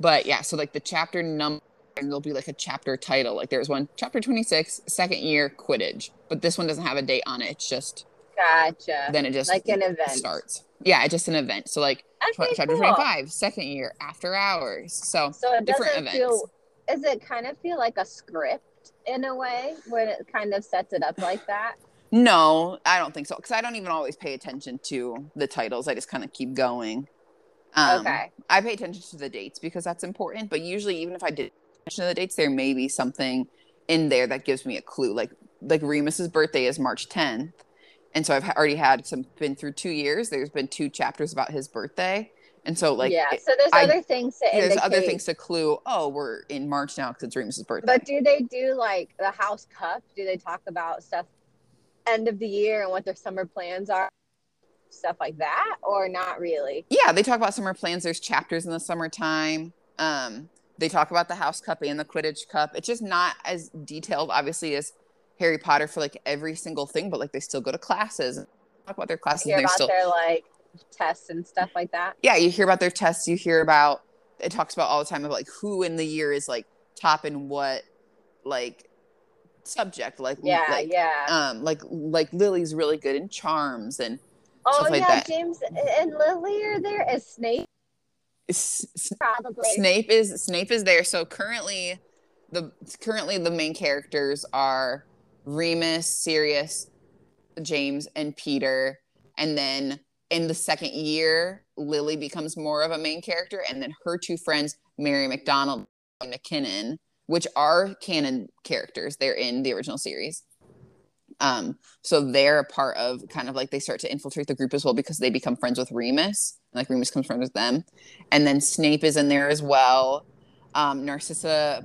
But yeah, so like the chapter number, and there'll be like a chapter title. Like there's one chapter 26, second year Quidditch, but this one doesn't have a date on it. It's just gotcha? then it just like an event. starts. Yeah, it's just an event. So like Okay, chapter cool. 25, second year after hours. So So it different events. feel. Does it kind of feel like a script in a way when it kind of sets it up like that? No, I don't think so. Because I don't even always pay attention to the titles. I just kind of keep going. Um, okay. I pay attention to the dates because that's important. But usually, even if I did attention to the dates, there may be something in there that gives me a clue. Like like Remus's birthday is March 10th, and so I've already had some been through two years. There's been two chapters about his birthday, and so like yeah. it- So there's I- other things to there's other things to clue. Oh, we're in March now because it's Remus's birthday. But do they do like the house cup? Do they talk about stuff end of the year and what their summer plans are? Stuff like that, or not really? yeah they talk about summer plans there's chapters in the summertime um they talk about the house cup and the quidditch cup it's just not as detailed obviously as harry potter for like every single thing but like they still go to classes and talk about their classes Hear and they're about still their like tests and stuff like that. yeah you hear about their tests you hear about it talks about all the time about like who in the year is like top in what like subject like Yeah, like, yeah. um like like lily's really good in charms and oh like yeah. James and Lily are there as Snape, s- probably. Snape is Snape is there. So currently, the currently the main characters are Remus, Sirius, James, and Peter. And then in the second year, Lily becomes more of a main character, and then her two friends, Mary McDonald and McKinnon, which are canon characters. They're in the original series. Um, so they're a part of kind of like they start to infiltrate the group as well because they become friends with Remus. And like Remus comes friends with them. And then Snape is in there as well. Um, Narcissa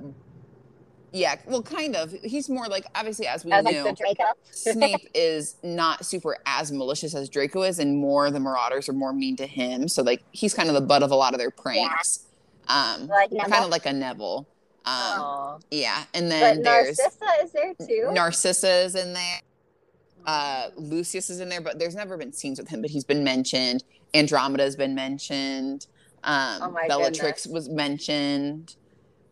yeah, well, kind of. He's more like obviously, as we As knew, like. [LAUGHS] Snape is not super as malicious as Draco is, and more the Marauders are more mean to him. So like he's kind of the butt of a lot of their pranks. Um, Like kind of like a Neville. Um, yeah, and But then there's Narcissa is there too. Narcissa is in there. Uh, Lucius is in there, but there's never been scenes with him, but he's been mentioned. Andromeda has been mentioned. Um, Oh my Bellatrix goodness. was mentioned.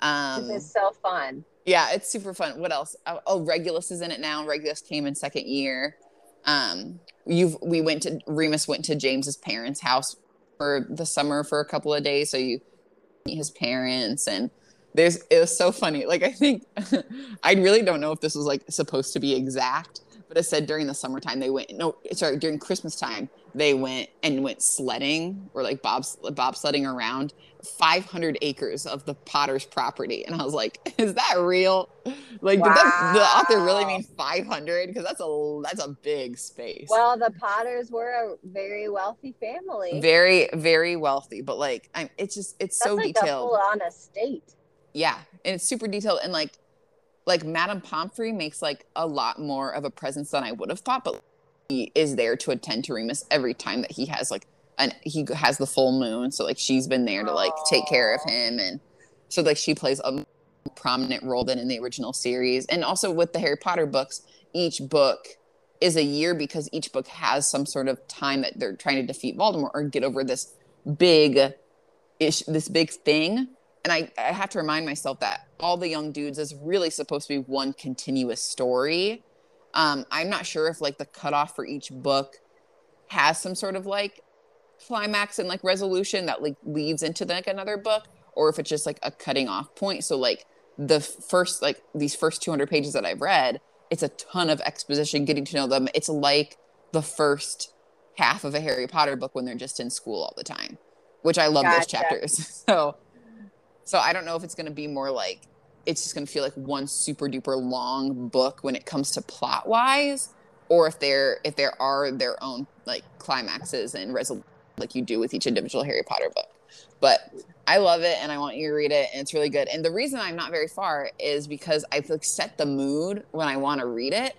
Um, this is so fun. yeah, it's super fun. What else? Oh, oh, Regulus is in it now. Regulus came in second year. Um, you've we went to Remus went to James's parents' house for the summer for a couple of days, so you meet his parents and there's it was so funny. Like I think [LAUGHS] I really don't know if this was like supposed to be exact, but it said during the summertime they went no sorry during Christmas time they went and went sledding or like bobs bobsledding around 500 acres of the Potter's property, and I was like, [LAUGHS] is that real? Like did that, the author really mean 500? Because that's a that's a big space. Well, the Potters were a very wealthy family. very very wealthy, but like I'm it's just it's That's so like a detailed. full-on estate. Yeah, and it's super detailed and like like Madame Pomfrey makes like a lot more of a presence than I would have thought, but he is there to attend to Remus every time that he has like an he has the full moon, so like she's been there to like take care of him and so like she plays a prominent role than in the original series. And also with the Harry Potter books, each book is a year because each book has some sort of time that they're trying to defeat Voldemort or get over this big ish this big thing and I, I have to remind myself that all the young dudes is really supposed to be one continuous story. Um i'm not sure if like the cutoff for each book has some sort of like climax and like resolution that like leads into like another book or if it's just like a cutting off point. So like the first like these first 200 pages that i've read it's a ton of exposition getting to know them. It's like the first half of a harry potter book when they're just in school all the time which i love those chapters. [LAUGHS] So so i don't know if it's going to be more like it's just going to feel like one super duper long book when it comes to plot wise or if there if there are their own like climaxes and resolutions like you do with each individual harry potter book. But i love it and i want you to read it and it's really good. And the reason i'm not very far is because i've like set the mood when i want to read it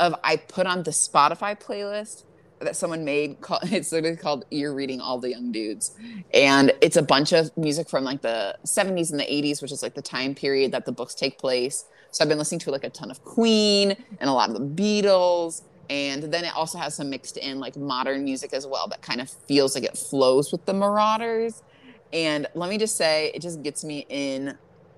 of i put on the spotify playlist that someone made called [LAUGHS] it's literally called you're reading all the young dudes. And it's a bunch of music from like the 70s and the 80s which is like the time period that the books take place. So i've been listening to like a ton of queen and a lot of the beatles. And then it also has some mixed in like modern music as well that kind of feels like it flows with the marauders. And let me just say it just gets me in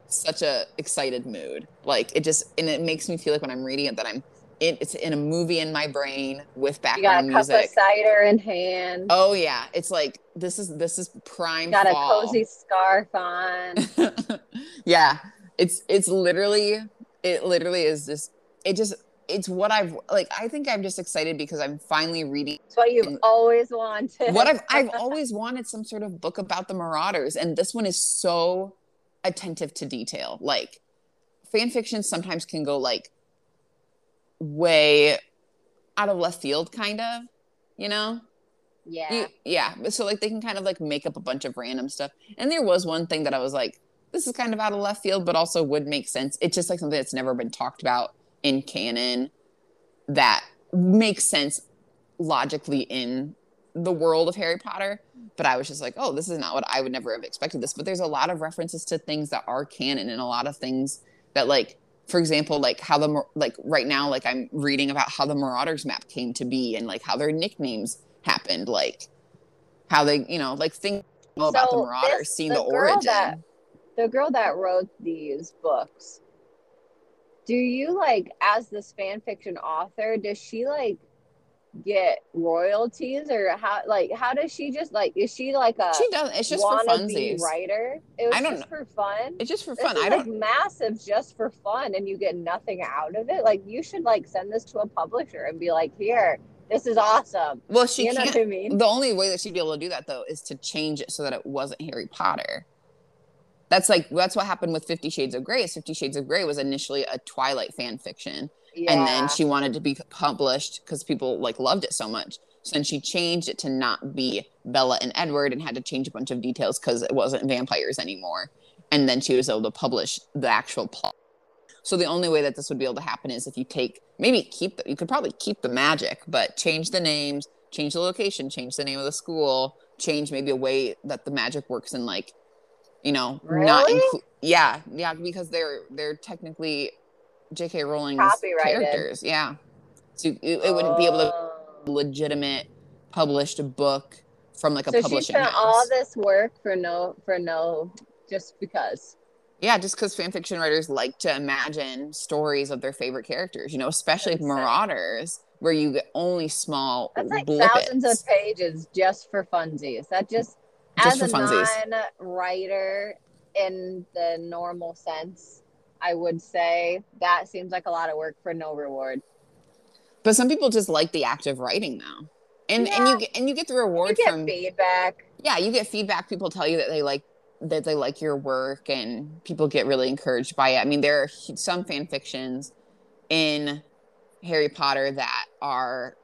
such a excited mood. Like it just and it makes me feel like when i'm reading it that i'm in, it's in a movie in my brain with background You got a background cup of cider in hand. Oh yeah, it's like this is this is prime got a cozy scarf on. [LAUGHS] yeah, it's it's literally it literally is just it just it's what I've like I think I'm just excited because I'm finally reading It's what you've always wanted. what I've I've [LAUGHS] always wanted some sort of book about the Marauders and this one is so attentive to detail. Like fan fiction sometimes can go like way out of left field kind of, you know? yeah. You- yeah. So like they can kind of like make up a bunch of random stuff. And there was one thing that I was like, this is kind of out of left field, but also would make sense. It's just like something that's never been talked about in canon that makes sense logically in the world of Harry Potter. But I was just like, oh, this is not what I would never have expected this. But there's a lot of references to things that are canon and a lot of things that like for example, like how the like right now, like I'm reading about how the Marauders map came to be and like how their nicknames happened, like how they, you know, like think about the Marauders, this- seeing the the, origin. that- the girl that wrote these books do you like as this fan fiction author does she like get royalties or how like how does she just like is she like a she doesn't. It's just for funsies. writer it was I don't just for fun It's just for fun. I like don't. massive just for fun and you get nothing out of it like you should like send this to a publisher and be like here this is awesome Well, she you know can't. i mean The only way that she'd be able to do that though is to change it so that it wasn't Harry Potter. That's like that's what happened with Fifty Shades of Grey. Is Fifty Shades of Grey was initially a Twilight fan fiction, Yeah. and then she wanted to be published because people like loved it so much. So then she changed it to not be Bella and Edward and had to change a bunch of details because it wasn't vampires anymore. And then she was able to publish the actual plot. So the only way that this would be able to happen is if you take maybe keep the, you could probably keep the magic, but change the names, change the location, change the name of the school, change maybe a way that the magic works in like, you know, not Really? inclu- yeah, yeah, because they're they're technically J.K. Rowling's characters, yeah. So it, it wouldn't be able to Oh. legitimate published book from like a So she publishing spent house. all this work for no for no just because. Yeah, just because fan fiction writers like to imagine stories of their favorite characters, you know, especially. Marauders, where you get only small That's like blippets. thousands of pages just for funsies. That just, Just as for a non-writer in the normal sense, I would say that seems like a lot of work for no reward. But some people just like the act of writing though. And and you get and you get the You reward get from feedback. yeah, you get feedback. People tell you that they like that they like your work, and people get really encouraged by it. I mean, there are some fan fictions in Harry Potter that are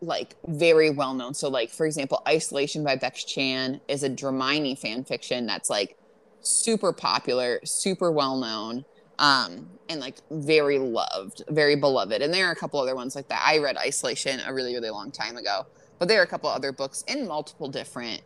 like very well known. So, like for example, Isolation by Bex Chan is a Dramini fan fiction that's like super popular, super well known, um, and like very loved, very beloved. And there are a couple other ones like that. I read Isolation a really, really long time ago, but there are a couple other books in multiple different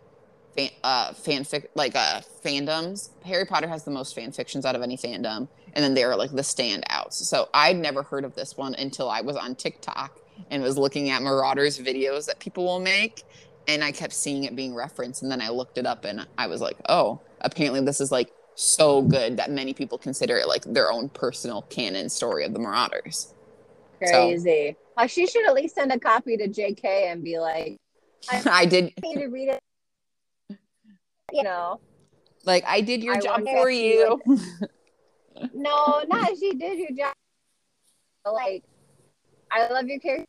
fan, uh, fanfic like uh fandoms. Harry Potter has the most fan fictions out of any fandom, and then they are like the standouts. So I'd never heard of this one until I was on TikTok and was looking at Marauders videos that people will make, and I kept seeing it being referenced, and then I looked it up, and I was like, oh, apparently this is like so good that many people consider it like their own personal canon story of the Marauders. Crazy. Uh, she should at least send a copy to JK and be like, [LAUGHS] I did [LAUGHS] need to read it. You know, like I did your I job for you. [LAUGHS] no, not she did your job. Like, I love your character.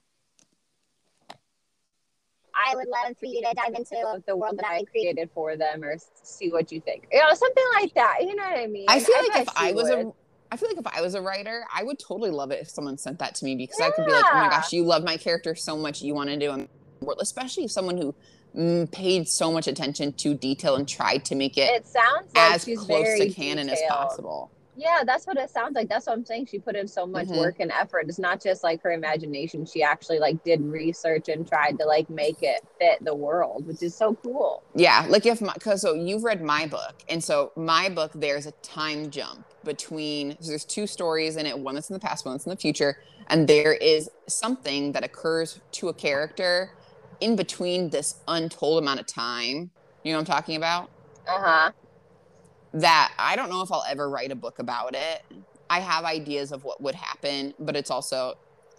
I would love for you to dive into the world that I created for them, or see what you think. You know, something like that. You know what I mean? I feel like bet if I was would. a I feel like if I was a writer, I would totally love it if someone sent that to me because I could be like, oh my gosh, you love my character so much, you want to do a world, especially someone who mm, paid so much attention to detail and tried to make it, it sounds like as close to canon as possible. Yeah, that's what it sounds like. That's what I'm saying. She put in so much Mhm. work and effort. It's not just like her imagination. She actually like did research and tried to like make it fit the world, which is so cool. Yeah, like if my because so you've read my book, and so my book there's a time jump between so there's two stories in it, one that's in the past, one that's in the future, and there is something that occurs to a character in between this untold amount of time. You know what I'm talking about? Uh huh. That I don't know if I'll ever write a book about it. I have ideas of what would happen, but it's also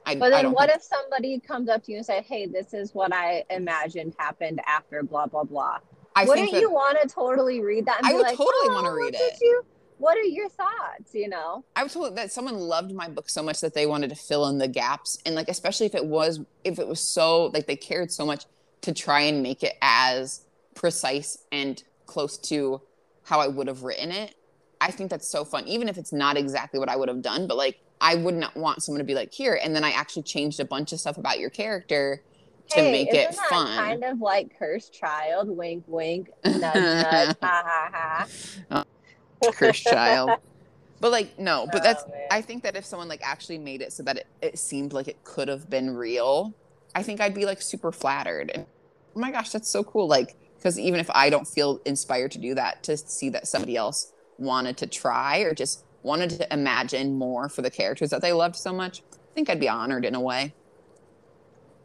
I, But I then what think- if somebody comes up to you and said, "Hey, this is what I imagined happened after blah blah blah"? I Wouldn't you want to totally read that? And I would like, totally "Oh, wanna read it." You. What are your thoughts? You know? I was told that someone loved my book so much that they wanted to fill in the gaps, and like especially if it was if it was so like they cared so much to try and make it as precise and close to how I would have written it. I think that's so fun, even if it's not exactly what I would have done. But like, I would not want someone to be like, "Here," and then I actually changed a bunch of stuff about your character to hey, make it fun. kind of like cursed child? Wink, wink, [LAUGHS] nudge, nudge, ha ha ha. [LAUGHS] Oh, cursed child. But like, no, but that's Oh, man. I think that if someone like actually made it so that it, it seemed like it could have been real, I think I'd be like super flattered. And oh my gosh, that's so cool. Like, because even if I don't feel inspired to do that, to see that somebody else wanted to try or just wanted to imagine more for the characters that they loved so much, I think I'd be honored in a way.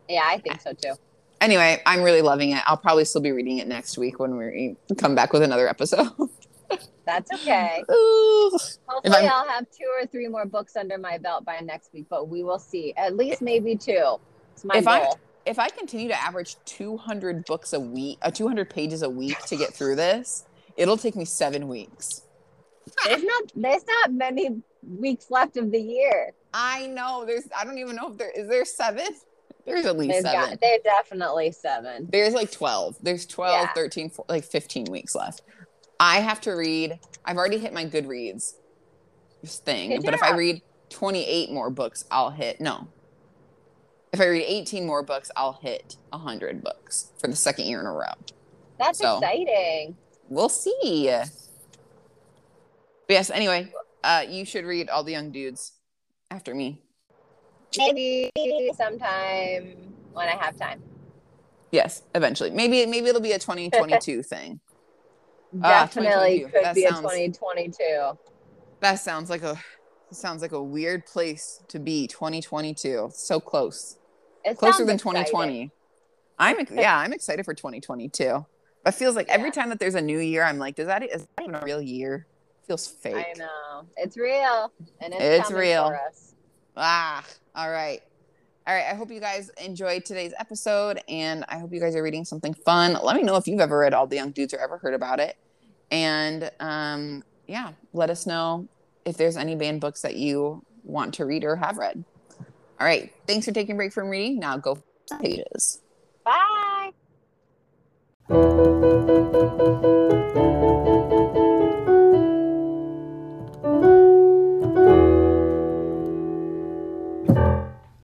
Yeah, I think so too. Anyway, I'm really loving it. I'll probably still be reading it next week when we come back with another episode. [LAUGHS] That's okay. Ooh. Hopefully, I'll have two or three more books under my belt by next week, but we will see. At least maybe two. It's my If I- goal. If I continue to average 200 books a week, uh, 200 pages a week to get through this, it'll take me seven weeks. there's not there's not many weeks left of the year. I know. There's. I don't even know if there is there seven. There's at least There's seven. got there's definitely seven. There's like 12. There's 12, Yeah. 13, four, like 15 weeks left. I have to read. I've already hit my Goodreads thing, Good but if I read 28 more books, I'll hit. No. If I read 18 more books, I'll hit 100 books for the second year in a row. That's So- exciting. We'll see. But yes, anyway, uh, you should read All the Young Dudes after me. Maybe sometime when I have time. Yes, eventually. Maybe maybe it'll be a 2022 [LAUGHS] thing. Ah, Definitely 2022. could That be sounds- a 2022. That sounds like a sounds like a weird place to be 2022. So close. It Closer than exciting. 2020. I'm yeah, I'm excited for 2022. But feels like every time that there's a new year, I'm like, does that is that even a real year? Feels fake. I know. It's real. And it's, It's real. Ah, all right. All right. I hope you guys enjoyed today's episode and I hope you guys are reading something fun. Let me know if you've ever read All the Young Dudes or ever heard about it. And um, yeah, let us know if there's any banned books that you want to read or have read. All right. Thanks for taking a break from reading. Now go pages. Bye.